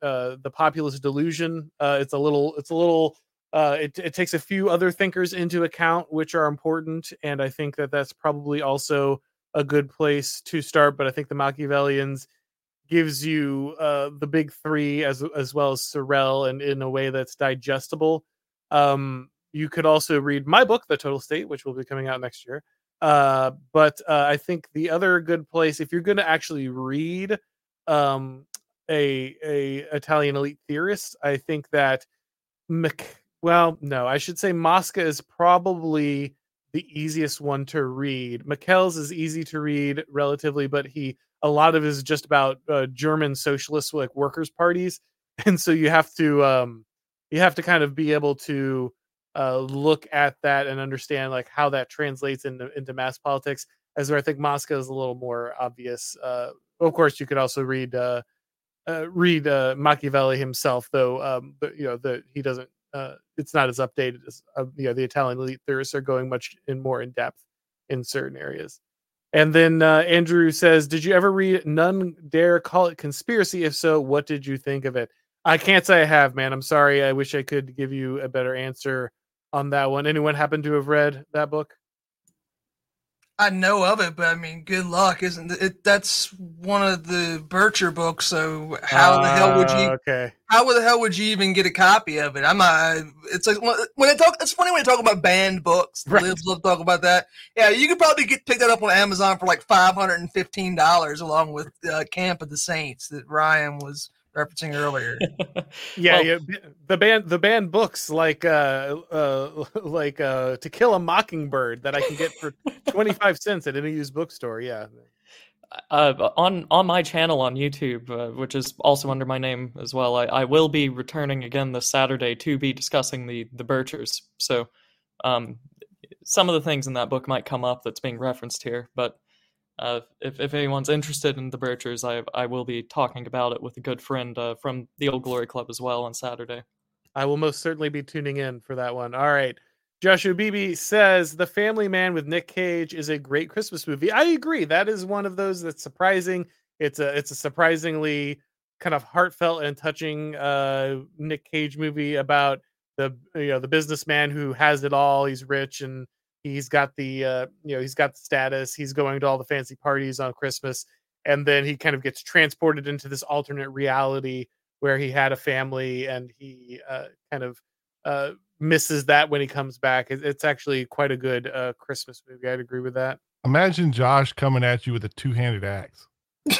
the Populist Delusion. it's a little. It's a little. It, it takes a few other thinkers into account, which are important, and I think that that's probably also a good place to start. But I think the Machiavellians gives you uh, the big three as as well as Sorel and in a way that's digestible. Um, you could also read my book, The Total State, which will be coming out next year. Uh, but uh, I think the other good place, if you're going to actually read um, a a Italian elite theorist, I think that Mc, well, no, I should say Mosca is probably the easiest one to read. Michels is easy to read relatively, but he a lot of is just about uh, German socialist like workers parties, <laughs> and so you have to um, you have to kind of be able to uh, look at that and understand like how that translates into into mass politics. As where I think Mosca is a little more obvious. Uh, of course, you could also read uh, uh, read uh, Machiavelli himself, though. Um, but you know, the he doesn't. Uh, it's not as updated as uh, you know the Italian elite theorists are going much in more in depth in certain areas. And then uh, Andrew says, "Did you ever read None Dare Call It Conspiracy? If so, what did you think of it?" I can't say I have, man. I'm sorry. I wish I could give you a better answer on that one. Anyone happen to have read that book? I know of it, but I mean, good luck, isn't it? That's one of the Bircher books. So how uh, the hell would you? Ah, Okay. How the hell would you even get a copy of it? I'm not. It's like when I talk. It's funny when you talk about banned books. Right. Libs love talk about that. Yeah, you could probably get pick that up on Amazon for like five hundred and fifteen dollars, along with uh, Camp of the Saints that Ryan was referencing earlier. <laughs> Yeah, Well- yeah. The band, the band books like uh, uh, <laughs> like uh, To Kill a Mockingbird that I can get for <laughs> twenty five cents at any used bookstore. Yeah. uh, on on my channel on YouTube, uh, which is also under my name as well, I, I will be returning again this Saturday to be discussing the the Birchers. So, um, some of the things in that book might come up that's being referenced here, but uh, if if anyone's interested in the Birchers, I I will be talking about it with a good friend uh, from the Old Glory Club as well on Saturday. I will most certainly be tuning in for that one. All right. Joshua Beebe says The Family Man with Nick Cage is a great Christmas movie. I agree. That is one of those that's surprising. It's a it's a surprisingly kind of heartfelt and touching uh Nick Cage movie about the you know the businessman who has it all. He's rich and he's got the uh you know he's got the status. He's going to all the fancy parties on Christmas and then he kind of gets transported into this alternate reality where he had a family and he uh, kind of uh, misses that when he comes back. It's actually quite a good uh, Christmas movie. I'd agree with that. Imagine Josh coming at you with a two-handed axe. <laughs>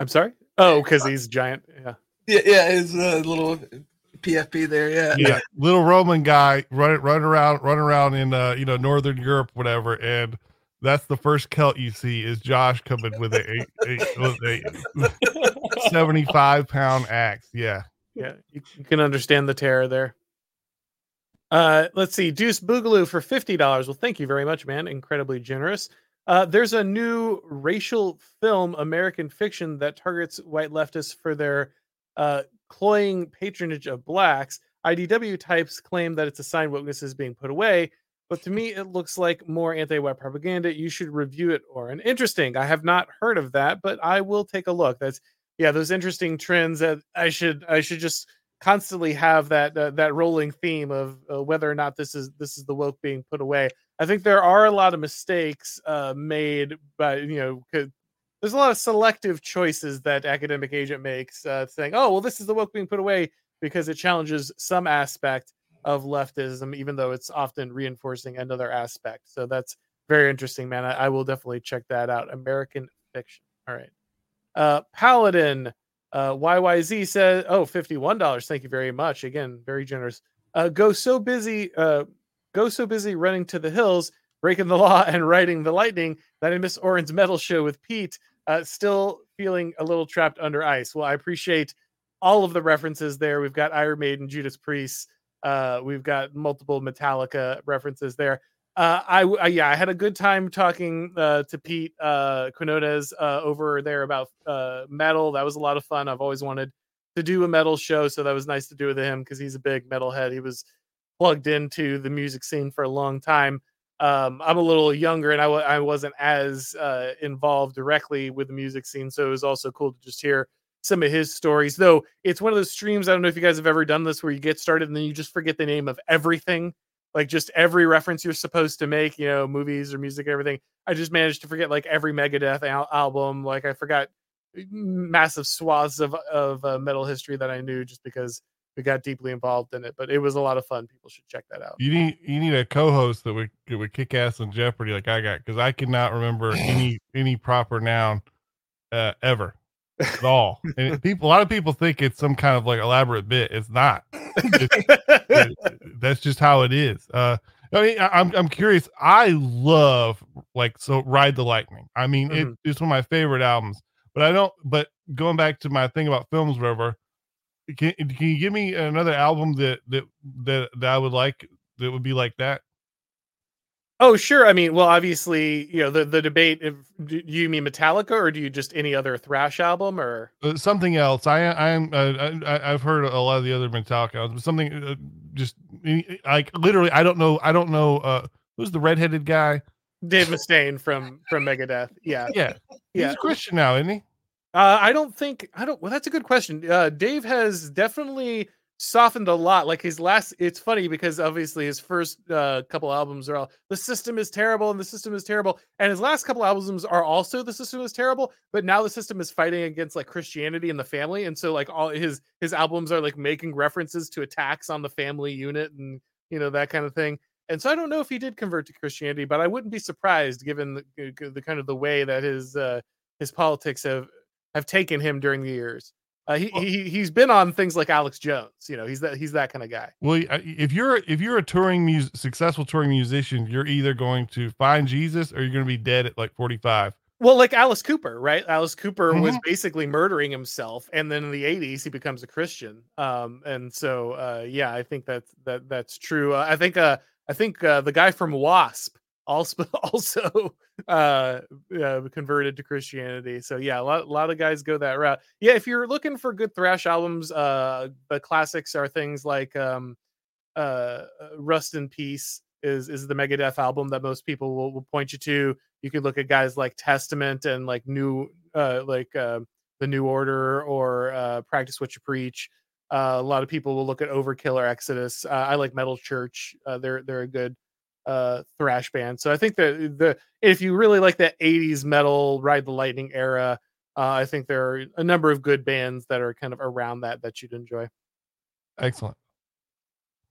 I'm sorry. Oh, because <laughs> he's giant. Yeah. yeah, yeah, his uh, little PFP there. Yeah. Yeah, little Roman guy running running around running around in uh you know northern Europe whatever, and that's the first Celt you see is Josh coming with a, a, a, with a <laughs> 75 pound axe. Yeah. Yeah. You, you can understand the terror there. Uh, let's see. Deuce Boogaloo for fifty dollars. Well, thank you very much, man. Incredibly generous. Uh, there's a new racial film, American fiction, that targets white leftists for their uh, cloying patronage of blacks. IDW types claim that it's a sign wokeness is being put away, but to me, it looks like more anti-white propaganda. You should review it, Auron. Interesting. I have not heard of that, but I will take a look. That's yeah, those interesting trends that I should I should just constantly have that uh, that rolling theme of uh, whether or not this is this is the woke being put away. I think there are a lot of mistakes uh, made by you know there's a lot of selective choices that academic agent makes, uh, saying, "Oh, well, this is the woke being put away because it challenges some aspect of leftism, even though it's often reinforcing another aspect." So that's very interesting, man. I, I will definitely check that out. American fiction. All right, uh, Paladin. Uh, YYZ says, "Oh, $51. Thank you very much. Again, very generous. Uh, go so busy, uh, go so busy running to the hills, breaking the <laughs> law, and riding the lightning that I miss Auron's metal show with Pete. Uh, still feeling a little trapped under ice. Well, I appreciate all of the references there. We've got Iron Maiden, Judas Priest. Uh, we've got multiple Metallica references there. Uh, I, I yeah, I had a good time talking uh, to Pete uh, Quinones uh, over there about uh, metal. That was a lot of fun. I've always wanted to do a metal show, so that was nice to do with him because he's a big metalhead. He was plugged into the music scene for a long time. Um, I'm a little younger and I w- I wasn't as uh, involved directly with the music scene, so it was also cool to just hear some of his stories. Though it's one of those streams. I don't know if you guys have ever done this where you get started and then you just forget the name of everything, like just every reference you're supposed to make, you know, movies or music, everything. I just managed to forget like every Megadeth al- album. Like I forgot massive swaths of of uh, metal history that I knew just because we got deeply involved in it. But it was a lot of fun. People should check that out. You need you need a co-host that would that would kick ass on Jeopardy like I got because I cannot remember any <clears throat> any proper noun uh, ever <laughs> at all. And people, a lot of people think it's some kind of like elaborate bit. It's not. <laughs> That's just how it is. Uh, I mean, I, I'm I'm curious. I love like so Ride the Lightning. I mean, Mhm. it, it's one of my favorite albums. But I don't. But going back to my thing about films, whatever. Can can you give me another album that that that that I would like that would be like that? Oh, sure. I mean, well, obviously, you know, the the debate. If, do you mean Metallica, or do you just any other thrash album, or Uh, something else. I I'm uh, I, I've heard a lot of the other Metallica albums, but something uh, just like literally. I don't know. I don't know. Uh, who's the redheaded guy? Dave Mustaine from from Megadeth? Yeah, Yeah, he's yeah. a Christian now, isn't he? Uh, I don't think I don't. Well, that's a good question. Uh, Dave has definitely softened a lot. Like his last, it's funny because obviously his first uh, couple albums are all the system is terrible and the system is terrible, and his last couple albums are also the system is terrible. But now the system is fighting against like Christianity and the family, and so like all his his albums are like making references to attacks on the family unit and you know that kind of thing. And so I don't know if he did convert to Christianity, but I wouldn't be surprised given the, the kind of the way that his uh, his politics have have taken him during the years. Uh, he, Well- he he's been on things like Alex Jones. You know, he's that he's that kind of guy. Well, if you're if you're a touring mus- successful touring musician, you're either going to find Jesus or you're going to be dead at like 45. Well, like Alice Cooper, right? Alice Cooper was Mhm. basically murdering himself, and then in the '80s he becomes a Christian. Um, and so uh, yeah, I think that's that that's true. Uh, I think uh, I think uh, the guy from Wasp also <laughs> also uh, uh converted to Christianity. So yeah, a lot a lot of guys go that route. Yeah, if you're looking for good thrash albums, uh, the classics are things like um, uh, Rust in Peace is is the Megadeth album that most people will, will point you to. You could look at guys like Testament and like New uh, like uh, the New Order or uh, Practice What You Preach. Uh, a lot of people will look at Overkill or Exodus. Uh, I like Metal Church. Uh, they're they're a good uh, thrash band. So I think that the if you really like that '80s metal Ride the Lightning era, uh, I think there are a number of good bands that are kind of around that that you'd enjoy. Excellent.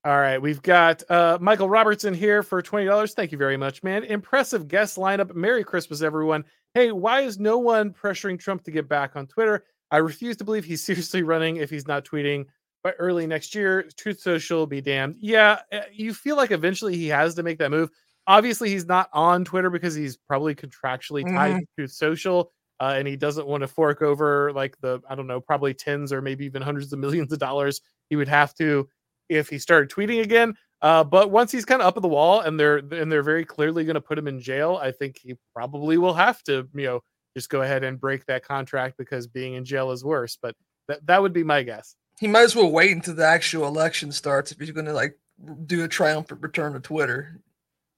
All right, we've got uh, Michael Robertson here for twenty dollars. Thank you very much, man. Impressive guest lineup. Merry Christmas, everyone. Hey, why is no one pressuring Trump to get back on Twitter? I refuse to believe he's <laughs> seriously running if he's not tweeting. By early next year, Truth Social will be damned. Yeah, uh, you feel like eventually he has to make that move. Obviously, he's not on Twitter because he's probably contractually tied to Truth Social, uh, and he doesn't want to fork over like the I don't know, probably tens or maybe even hundreds of millions of dollars he would have to if he started tweeting again. Uh, but once he's kind of up at the wall and they're and they're very clearly going to put him in jail, I think he probably will have to, you know, just go ahead and break that contract because being in jail is worse. But that that would be my guess. He might as well wait until the actual election starts if he's going to like do a triumphant return to Twitter.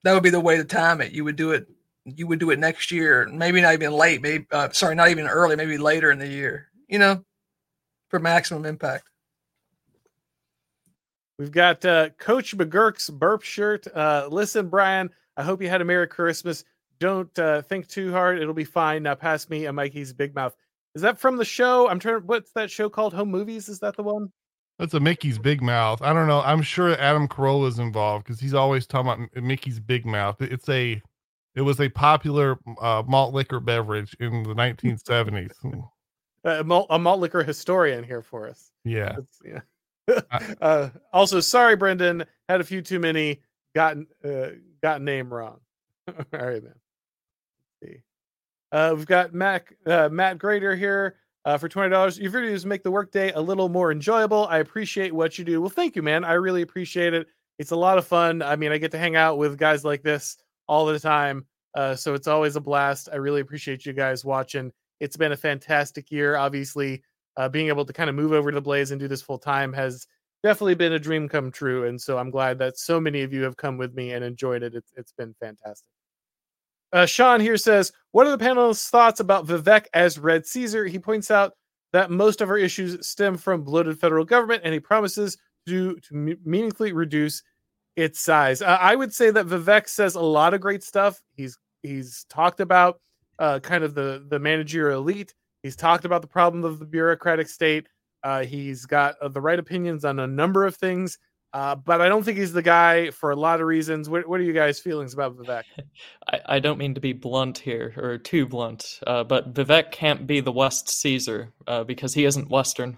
That would be the way to time it. You would do it. You would do it next year, maybe not even late. Maybe uh, sorry, not even early. Maybe later in the year. You know, for maximum impact. We've got uh, Coach McGuirk's burp shirt. Uh, listen, Brian, I hope you had a Merry Christmas. Don't uh, think too hard; it'll be fine. Now, pass me a Mickey's Big Mouth. Is that from the show? I'm trying. What's that show called? Home Movies? Is that the one? That's a Mickey's big mouth. I don't know. I'm sure Adam Carolla is involved because he's always talking about Mickey's big mouth. It's a, it was a popular uh, malt liquor beverage in the <laughs> 1970s. Uh, a, malt, a malt liquor historian here for us. yeah. That's- yeah. <laughs> uh, also, sorry, Brendan. Had a few too many. Got uh, got name wrong. <laughs> All right, man. Uh, we've got Matt uh, Matt Grader here uh, for twenty dollars. Your videos make the workday a little more enjoyable. I appreciate what you do. Well, thank you, man. I really appreciate it. It's a lot of fun. I mean, I get to hang out with guys like this all the time, uh, so it's always a blast. I really appreciate you guys watching. It's been a fantastic year. Obviously, uh, being able to kind of move over to the Blaze and do this full time has definitely been a dream come true. And so I'm glad that so many of you have come with me and enjoyed it. It's, it's been fantastic. Uh, Sean here says, What are the panelists' thoughts about Vivek as Red Caesar? He points out that most of our issues stem from bloated federal government, and he promises to, to me- meaningfully reduce its size. Uh, I would say that Vivek says a lot of great stuff. He's he's talked about uh, kind of the the managerial elite. He's talked about the problem of the bureaucratic state. Uh, he's got uh, the right opinions on a number of things, uh, but I don't think he's the guy for a lot of reasons. What, what are you guys' feelings about Vivek? <laughs> I, I don't mean to be blunt here or too blunt, uh, but Vivek can't be the West Caesar uh, because he isn't Western.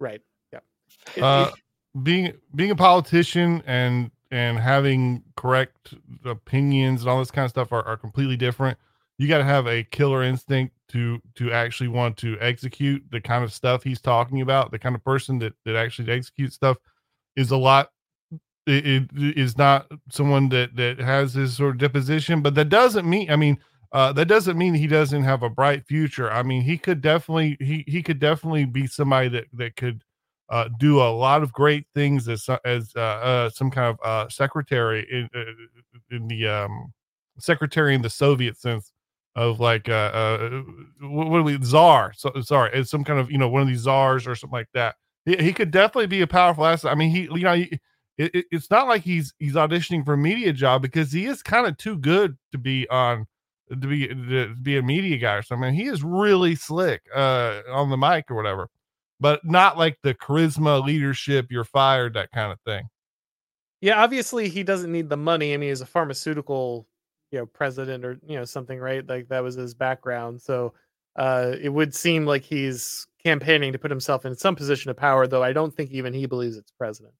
Right. Yeah. Uh, being being a politician and and having correct opinions and all this kind of stuff are, are completely different. You got to have a killer instinct to to actually want to execute the kind of stuff he's talking about. The kind of person that that actually executes stuff is a lot. It, is not someone that that has this sort of deposition, but that doesn't mean. I mean, uh, that doesn't mean he doesn't have a bright future. I mean, he could definitely he he could definitely be somebody that that could uh, do a lot of great things as as uh, uh, some kind of uh, secretary in uh, in the um, secretary in the Soviet sense of like uh, uh what, do we czar so sorry it's some kind of you know one of these czars or something like that he, he could definitely be a powerful asset i mean he you know he, it, it's not like he's he's auditioning for a media job because he is kind of too good to be on to be to be a media guy or something he is really slick uh on the mic or whatever but not like the charisma, leadership, you're fired, that kind of thing. Yeah, obviously he doesn't need the money. I mean, he's a pharmaceutical, you know, president or you know something, right? Like that was his background. So uh, it would seem like he's campaigning to put himself in some position of power, though I don't think even he believes it's president.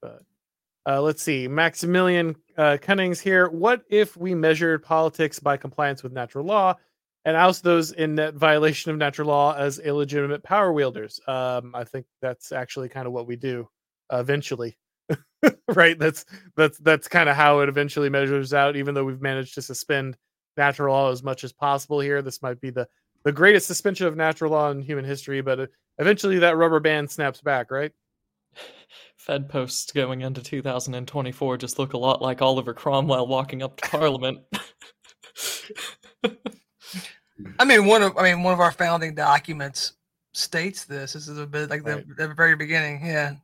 But uh, let's see, Maximilian uh, Cunnings here. What if we measured politics by compliance with natural law? and oust those in net violation of natural law as illegitimate power wielders. Um, I think that's actually kind of what we do eventually, <laughs> right? That's that's that's kind of how it eventually measures out. Even though we've managed to suspend natural law as much as possible here, this might be the the greatest suspension of natural law in human history. But uh, eventually, that rubber band snaps back, right? <laughs> Fed posts going into 2024 just look a lot like Oliver Cromwell walking up to Parliament. <laughs> I mean, one of I mean one of our founding documents states this. This is a bit like right. the, the very beginning. Yeah.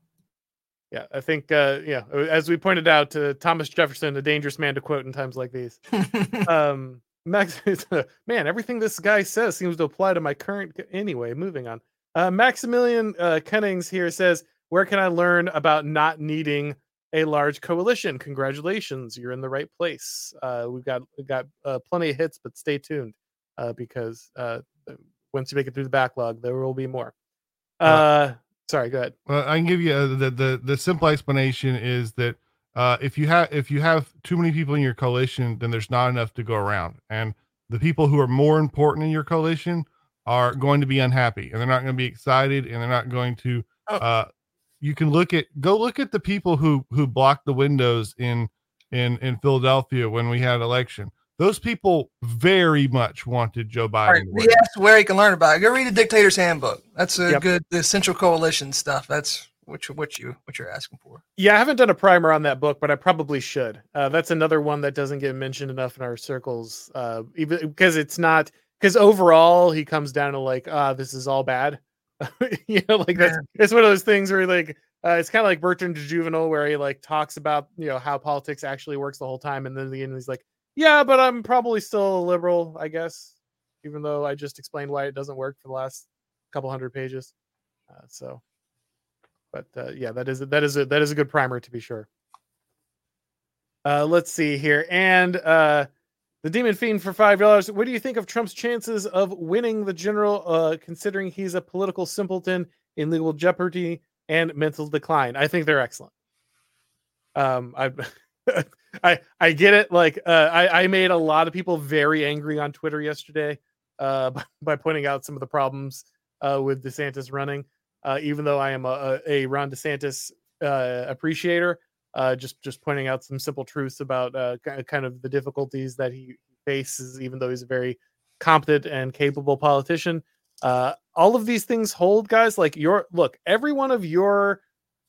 Yeah, I think uh yeah, as we pointed out to Thomas Jefferson, a dangerous man to quote in times like these. <laughs> um Max <laughs> man, everything this guy says seems to apply to my current anyway, moving on. Uh Maximilian uh Cunnings here says, "Where can I learn about not needing a large coalition? Congratulations, you're in the right place. Uh we've got we've got uh, plenty of hits, but stay tuned." uh, because uh, once you make it through the backlog, there will be more. Uh, sorry, go ahead. Well, I can give you a, uh, the the the simple explanation is that uh, if you have if you have too many people in your coalition, then there's not enough to go around, and the people who are more important in your coalition are going to be unhappy, and they're not going to be excited, and they're not going to. Oh. Uh, you can look at go look at the people who who blocked the windows in in in Philadelphia when we had election those people very much wanted Joe Biden. Right. He asked where he can learn about it. Go read the Dictator's Handbook. That's a yep. good the Central Coalition stuff. That's what you what you what you're asking for. Yeah, I haven't done a primer on that book, but I probably should. Uh, that's another one that doesn't get mentioned enough in our circles, uh, even because it's not because overall he comes down to like, ah, this is all bad. <laughs> you know, like that's yeah. it's one of those things where like uh, it's kind of like Bertrand de Jouvenel, where he like talks about you know how politics actually works the whole time, and then the end he's like, yeah, but I'm probably still a liberal, I guess, even though I just explained why it doesn't work for the last couple hundred pages. Uh, so, but uh, yeah, that is that is a that is a good primer to be sure. Uh, let's see here, and uh, the Demon Fiend for five dollars. What do you think of Trump's chances of winning the general, uh, considering he's a political simpleton in legal jeopardy and mental decline? I think they're excellent. Um, I. <laughs> I I get it. Like uh, I I made a lot of people very angry on Twitter yesterday uh, <laughs> by, pointing out some of the problems uh, with DeSantis running. Uh, even though I am a, a Ron DeSantis uh, appreciator, uh, just just pointing out some simple truths about uh kind of the difficulties that he faces, even though he's a very competent and capable politician. all of these things hold, guys. Like your look, every one of your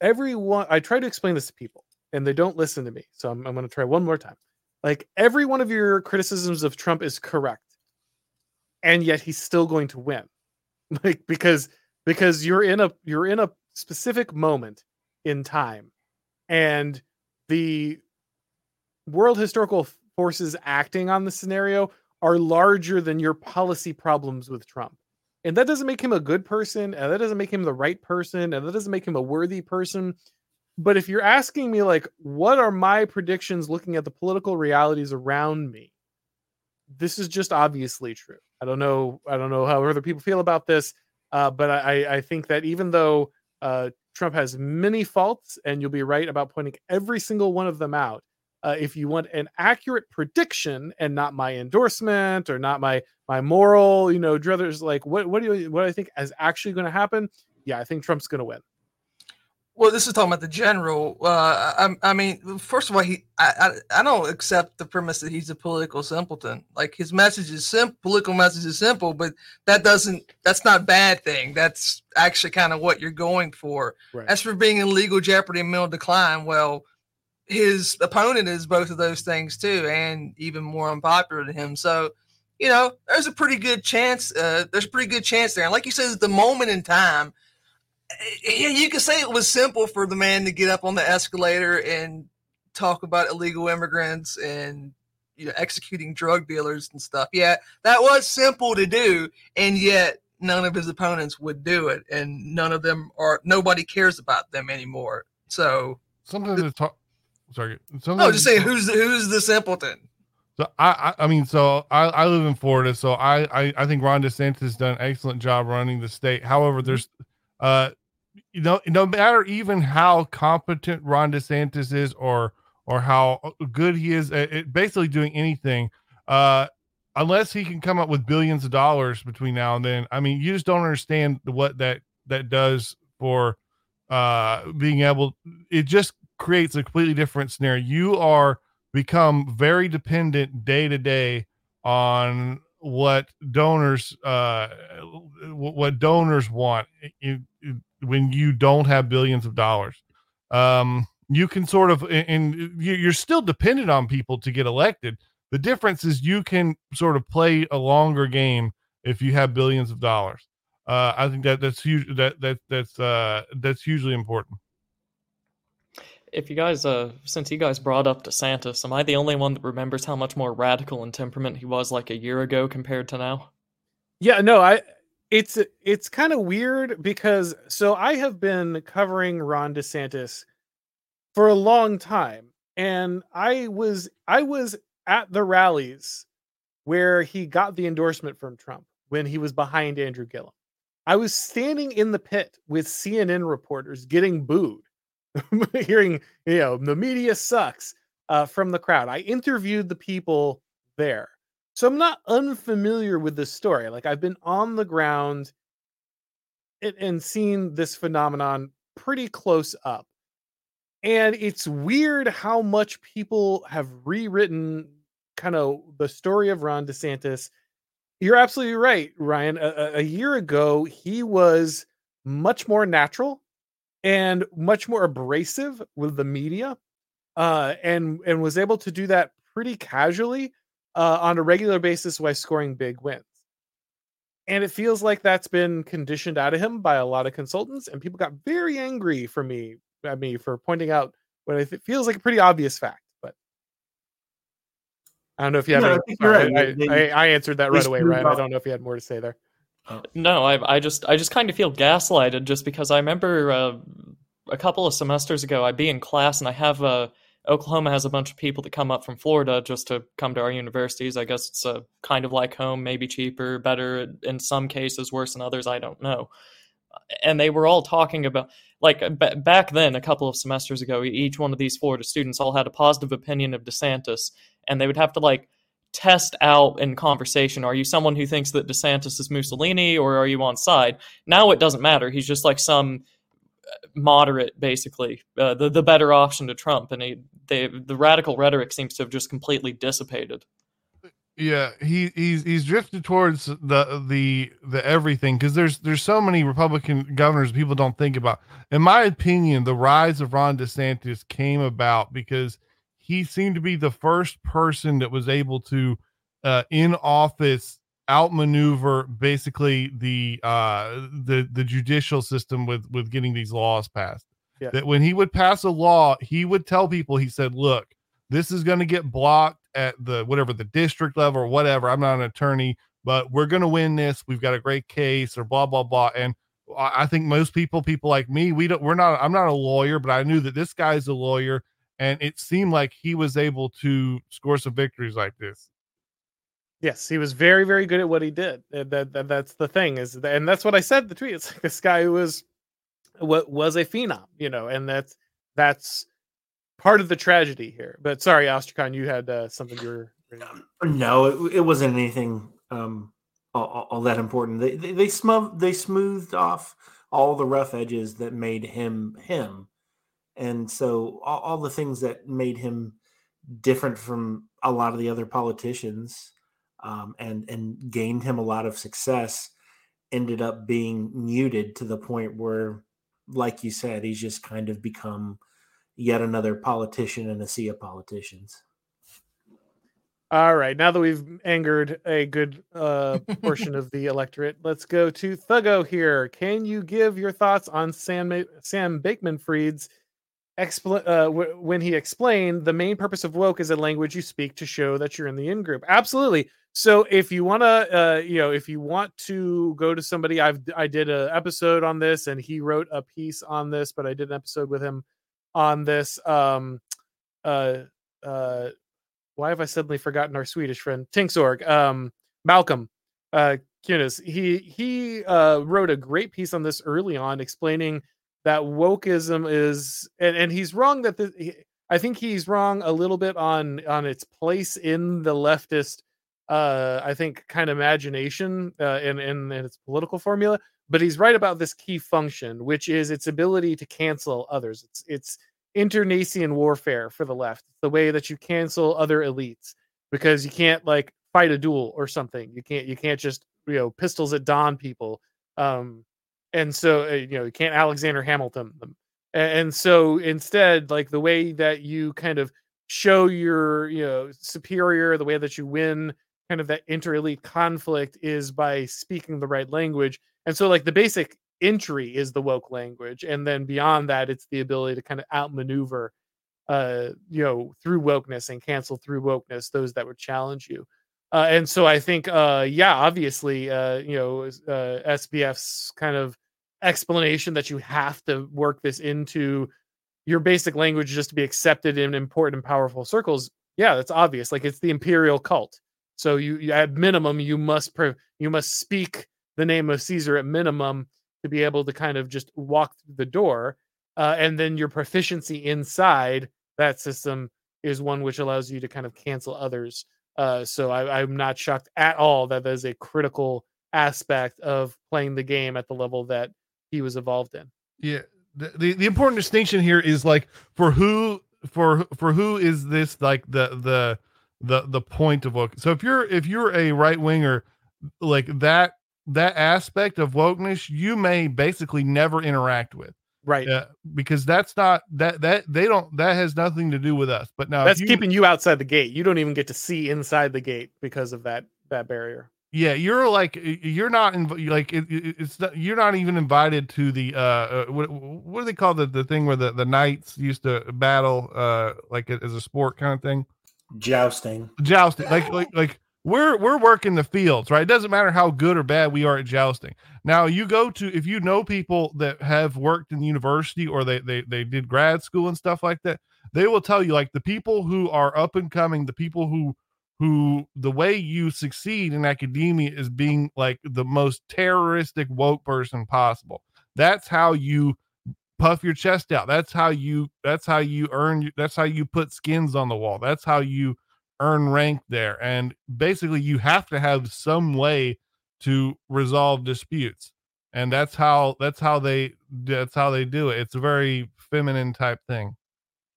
everyone. I try to explain this to people and they don't listen to me. So I'm, I'm going to try one more time. Like every one of your criticisms of Trump is correct, and yet he's still going to win, <laughs> like because because you're in a you're in a specific moment in time, and the world historical forces acting on the scenario are larger than your policy problems with Trump. And that doesn't make him a good person, and that doesn't make him the right person, and that doesn't make him a worthy person but if you're asking me, like, what are my predictions looking at the political realities around me? This is just obviously true. I don't know. I don't know how other people feel about this. Uh, but I, I think that even though uh, Trump has many faults, and you'll be right about pointing every single one of them out. Uh, if you want an accurate prediction and not my endorsement or not my my moral, you know, druthers, like what what do you what do I think is actually going to happen? Yeah, I think Trump's going to win. Well, this is talking about the general. Uh, I, I mean, first of all, he I, I, I don't accept the premise that he's a political simpleton. Like his message is simple, political message is simple, but that doesn't that's not bad thing. That's actually kind of what you're going for. Right. As for being in legal jeopardy and mental decline, well, his opponent is both of those things too, and even more unpopular to him. So, you know, there's a pretty good chance. Uh, there's a pretty good chance there. And like you said, at the moment in time yeah, you could say it was simple for the man to get up on the escalator and talk about illegal immigrants and you know executing drug dealers and stuff. Yeah, that was simple to do, and yet none of his opponents would do it, and none of them are. Nobody cares about them anymore. So something to talk. Sorry, something no, just say who's the, who's the simpleton. So I, I, I mean, so I, I live in Florida, so I, I, I think Ron DeSantis has done an excellent job running the state. However, there's, uh, know, no matter even how competent Ron DeSantis is or or how good he is at, basically doing anything, uh, unless he can come up with billions of dollars between now and then, I mean, you just don't understand what that that does for uh being able. It just creates a completely different scenario. You are become very dependent day to day on what donors uh what donors want when you don't have billions of dollars. Um, you can sort of, and you're still dependent on people to get elected. The difference is you can sort of play a longer game if you have billions of dollars. Uh, I think that that's huge. That that that's uh, that's hugely important. If you guys, uh, since you guys brought up DeSantis, am I the only one that remembers how much more radical in temperament he was like a year ago compared to now? Yeah, no, I it's it's kind of weird because so I have been covering Ron DeSantis for a long time and I was I was at the rallies where he got the endorsement from Trump when he was behind Andrew Gillum. I was standing in the pit with CNN reporters getting booed, <laughs> hearing, you know, the media sucks uh, from the crowd. I interviewed the people there. So I'm not unfamiliar with this story. Like I've been on the ground and, seen this phenomenon pretty close up. And it's weird how much people have rewritten kind of the story of Ron DeSantis. You're absolutely right, Ryan. A, a year ago, he was much more natural and much more abrasive with the media, uh, and and was able to do that pretty casually uh, on a regular basis by scoring big wins. And it feels like that's been conditioned out of him by a lot of consultants, and people got very angry for me at me for pointing out what it feels like a pretty obvious fact. But I don't know if you have. any, I, right. I, I, I, answered that right away, right? I don't know if you had more to say there. Oh. No, I, I just I just kind of feel gaslighted just because I remember uh, a couple of semesters ago I'd be in class and I have a Oklahoma has a bunch of people that come up from Florida just to come to our universities. I guess it's a kind of like home, maybe cheaper, better in some cases, worse in others. I don't know. And they were all talking about, like, b- back then, a couple of semesters ago, each one of these Florida students all had a positive opinion of DeSantis, and they would have to, like, test out in conversation are you someone who thinks that DeSantis is Mussolini or are you on side? Now it doesn't matter. He's just like some moderate, basically, uh, the the better option to Trump, and he, they, the radical rhetoric seems to have just completely dissipated. Yeah, he he's he's drifted towards the the the everything because there's there's so many Republican governors people don't think about. In my opinion, the rise of Ron DeSantis came about because he seemed to be the first person that was able to uh, in office outmaneuver basically the uh the the judicial system with with getting these laws passed yeah. that when he would pass a law he would tell people he said look this is going to get blocked at the whatever the district level or whatever i'm not an attorney but we're going to win this we've got a great case or blah blah blah and i think most people people like me we don't we're not i'm not a lawyer but i knew that this guy's a lawyer and it seemed like he was able to score some victories like this Yes, he was very, very good at what he did. That, that that's the thing is, and that's what I said the tweet. It's like this guy who was what was a phenom, you know, and that's that's part of the tragedy here. But sorry, Ostrakon, you had uh, something you were. <clears throat> No, it, it wasn't anything um, all, all, that important. They they, they, they smoothed off all the rough edges that made him him, and so all, all the things that made him different from a lot of the other politicians um, and and gained him a lot of success ended up being muted to the point where like you said he's just kind of become yet another politician in a sea of politicians. All right now that we've angered a good uh, <laughs> portion of the electorate let's go to thuggo here. Can you give your thoughts on sam sam bankman-fried's expl- uh, w- when he explained the main purpose of woke is a language you speak to show that you're in the in group. Absolutely. So if you want to, uh, you know, if you want to go to somebody, I've I did an episode on this, and he wrote a piece on this, but I did an episode with him on this. Um, uh, uh, why have I suddenly forgotten our Swedish friend Tinkzorg? Um, Malcolm uh, Kyeyune. He he uh, wrote a great piece on this early on, explaining that wokeism is and, and he's wrong that the, he, I think he's wrong a little bit on on its place in the leftist uh I think kind of imagination uh in, in in its political formula but he's right about this key function which is its ability to cancel others. It's it's internecine warfare for the left. The way that you cancel other elites because you can't like fight a duel or something. You can't you can't just you know pistols at dawn people. Um and so uh, you know you can't Alexander Hamilton them. And so instead, like the way that you kind of show your you know superior, the way that you win kind of that inter elite conflict is by speaking the right language. And so like the basic entry is the woke language, and then beyond that, it's the ability to kind of outmaneuver uh you know through wokeness and cancel through wokeness those that would challenge you uh, and so I think, uh, yeah, obviously, uh, you know, uh, SBF's kind of explanation that you have to work this into your basic language just to be accepted in important and powerful circles. Yeah, that's obvious. Like it's the imperial cult. So you, you at minimum, you must pre- you must speak the name of Caesar at minimum to be able to kind of just walk through the door. Uh, and then your proficiency inside that system is one which allows you to kind of cancel others uh, so I, I'm not shocked at all that that is a critical aspect of playing the game at the level that he was evolved in. Yeah. The, the, the important distinction here is like for who for for who is this like the the the the point of woke so if you're if you're a right winger like that that aspect of wokeness you may basically never interact with right. Uh, because that's not that that they don't that has nothing to do with us but now that's you, keeping you outside the gate. You don't even get to see inside the gate because of that that barrier. Yeah you're like you're not inv- like it, it's not, you're not even invited to the uh, uh what, what do they call the the thing where the the knights used to battle uh like as a sport kind of thing? Jousting. Jousting like like like we're we're working the fields, right? It doesn't matter how good or bad we are at jousting. Now you go to if you know people that have worked in university or they they they did grad school and stuff like that, they will tell you like the people who are up and coming, the people who who the way you succeed in academia is being like the most terroristic woke person possible. That's how you puff your chest out. That's how you that's how you earn that's how you put skins on the wall. That's how you earn rank there. And basically, you have to have some way to resolve disputes. And that's how that's how they that's how they do it. It's a very feminine type thing.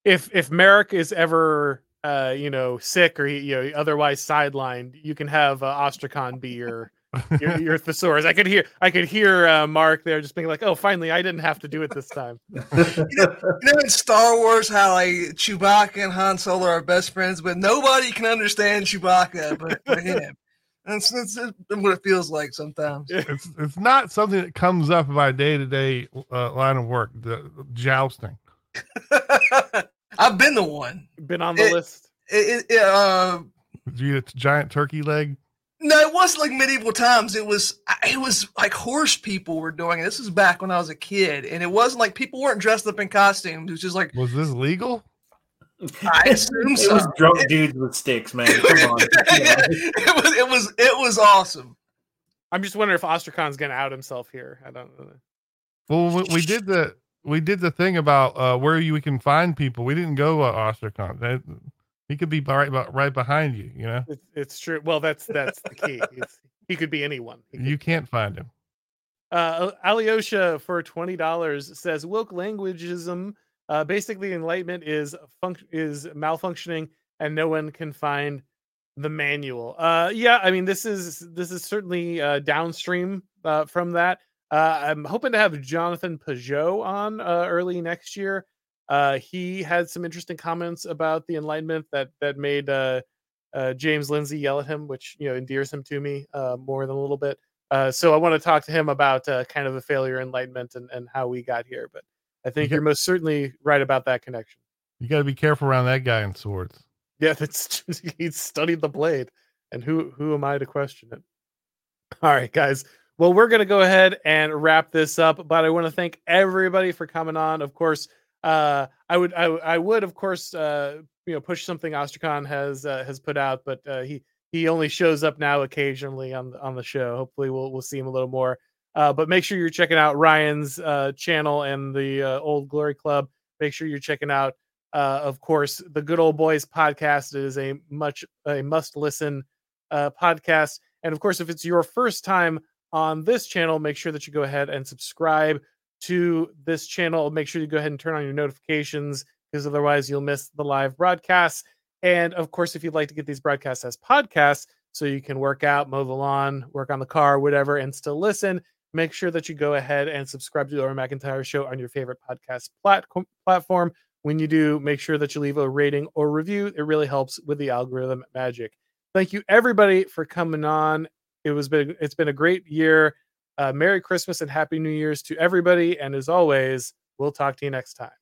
If if Merrick is ever uh you know sick or you know otherwise sidelined, you can have uh, Ostrakon be your your, your thesaurus. I could hear I could hear uh, Mark there just being like, "Oh, finally, I didn't have to do it this time." <laughs> you, know, you know, in Star Wars, how like Chewbacca and Han Solo are best friends, but nobody can understand Chewbacca but for him. That's, that's, that's what it feels like sometimes. It's it's not something that comes up in my day to day line of work. The jousting. <laughs> I've been the one. Been on the it, list. It, it, uh, Did you get a giant turkey leg? No, it wasn't like medieval times. It was it was like horse people were doing it. This was back when I was a kid, and it wasn't like people weren't dressed up in costumes. It was just like was this legal? I assume It so. was drunk dudes with sticks, man. Come on. <laughs> it was it was it was awesome. I'm just wondering if Ostrakon's gonna out himself here. I don't know. Well, we, we did the we did the thing about uh, where you we can find people. We didn't go uh, Ostrakon. He could be right right behind you. You know, It's, it's true. Well, that's that's the key. It's, he could be anyone. Could you can't find him. Uh, Alyosha for twenty dollars says woke languageism. Uh, basically, enlightenment is func- is malfunctioning, and no one can find the manual. Uh, yeah, I mean this is this is certainly uh, downstream uh, from that. Uh, I'm hoping to have Jonathan Pageau on uh, early next year. Uh, he had some interesting comments about the Enlightenment that that made uh, uh, James Lindsay yell at him, which you know endears him to me uh, more than a little bit. Uh, so I want to talk to him about uh, kind of the failure enlightenment and, and how we got here. But I think you're most certainly right about that connection. You got to be careful around that guy in swords. Yeah, <laughs> that's just, he's studied the blade, and who who am I to question it? All right, guys. Well, we're gonna go ahead and wrap this up, but I want to thank everybody for coming on. Of course, uh, I would I, I would of course uh, you know push something Ostrakon has uh, has put out, but uh, he he only shows up now occasionally on the on the show. Hopefully, we'll we'll see him a little more. Uh, but make sure you're checking out Ryan's uh, channel and the uh, Old Glory Club. Make sure you're checking out uh, of course, the Good Ol Boyz podcast is a much a must listen uh, podcast. And of course, if it's your first time on this channel, make sure that you go ahead and subscribe to this channel. Make sure you go ahead and turn on your notifications because otherwise you'll miss the live broadcasts. And of course, if you'd like to get these broadcasts as podcasts, so you can work out, mow the lawn, work on the car, whatever, and still listen, make sure that you go ahead and subscribe to the Auron MacIntyre Show on your favorite podcast plat- platform when you do make sure that you leave a rating or review it really helps with the algorithm magic thank you everybody for coming on it was been it's been a great year uh, merry christmas and happy new year's to everybody and as always we'll talk to you next time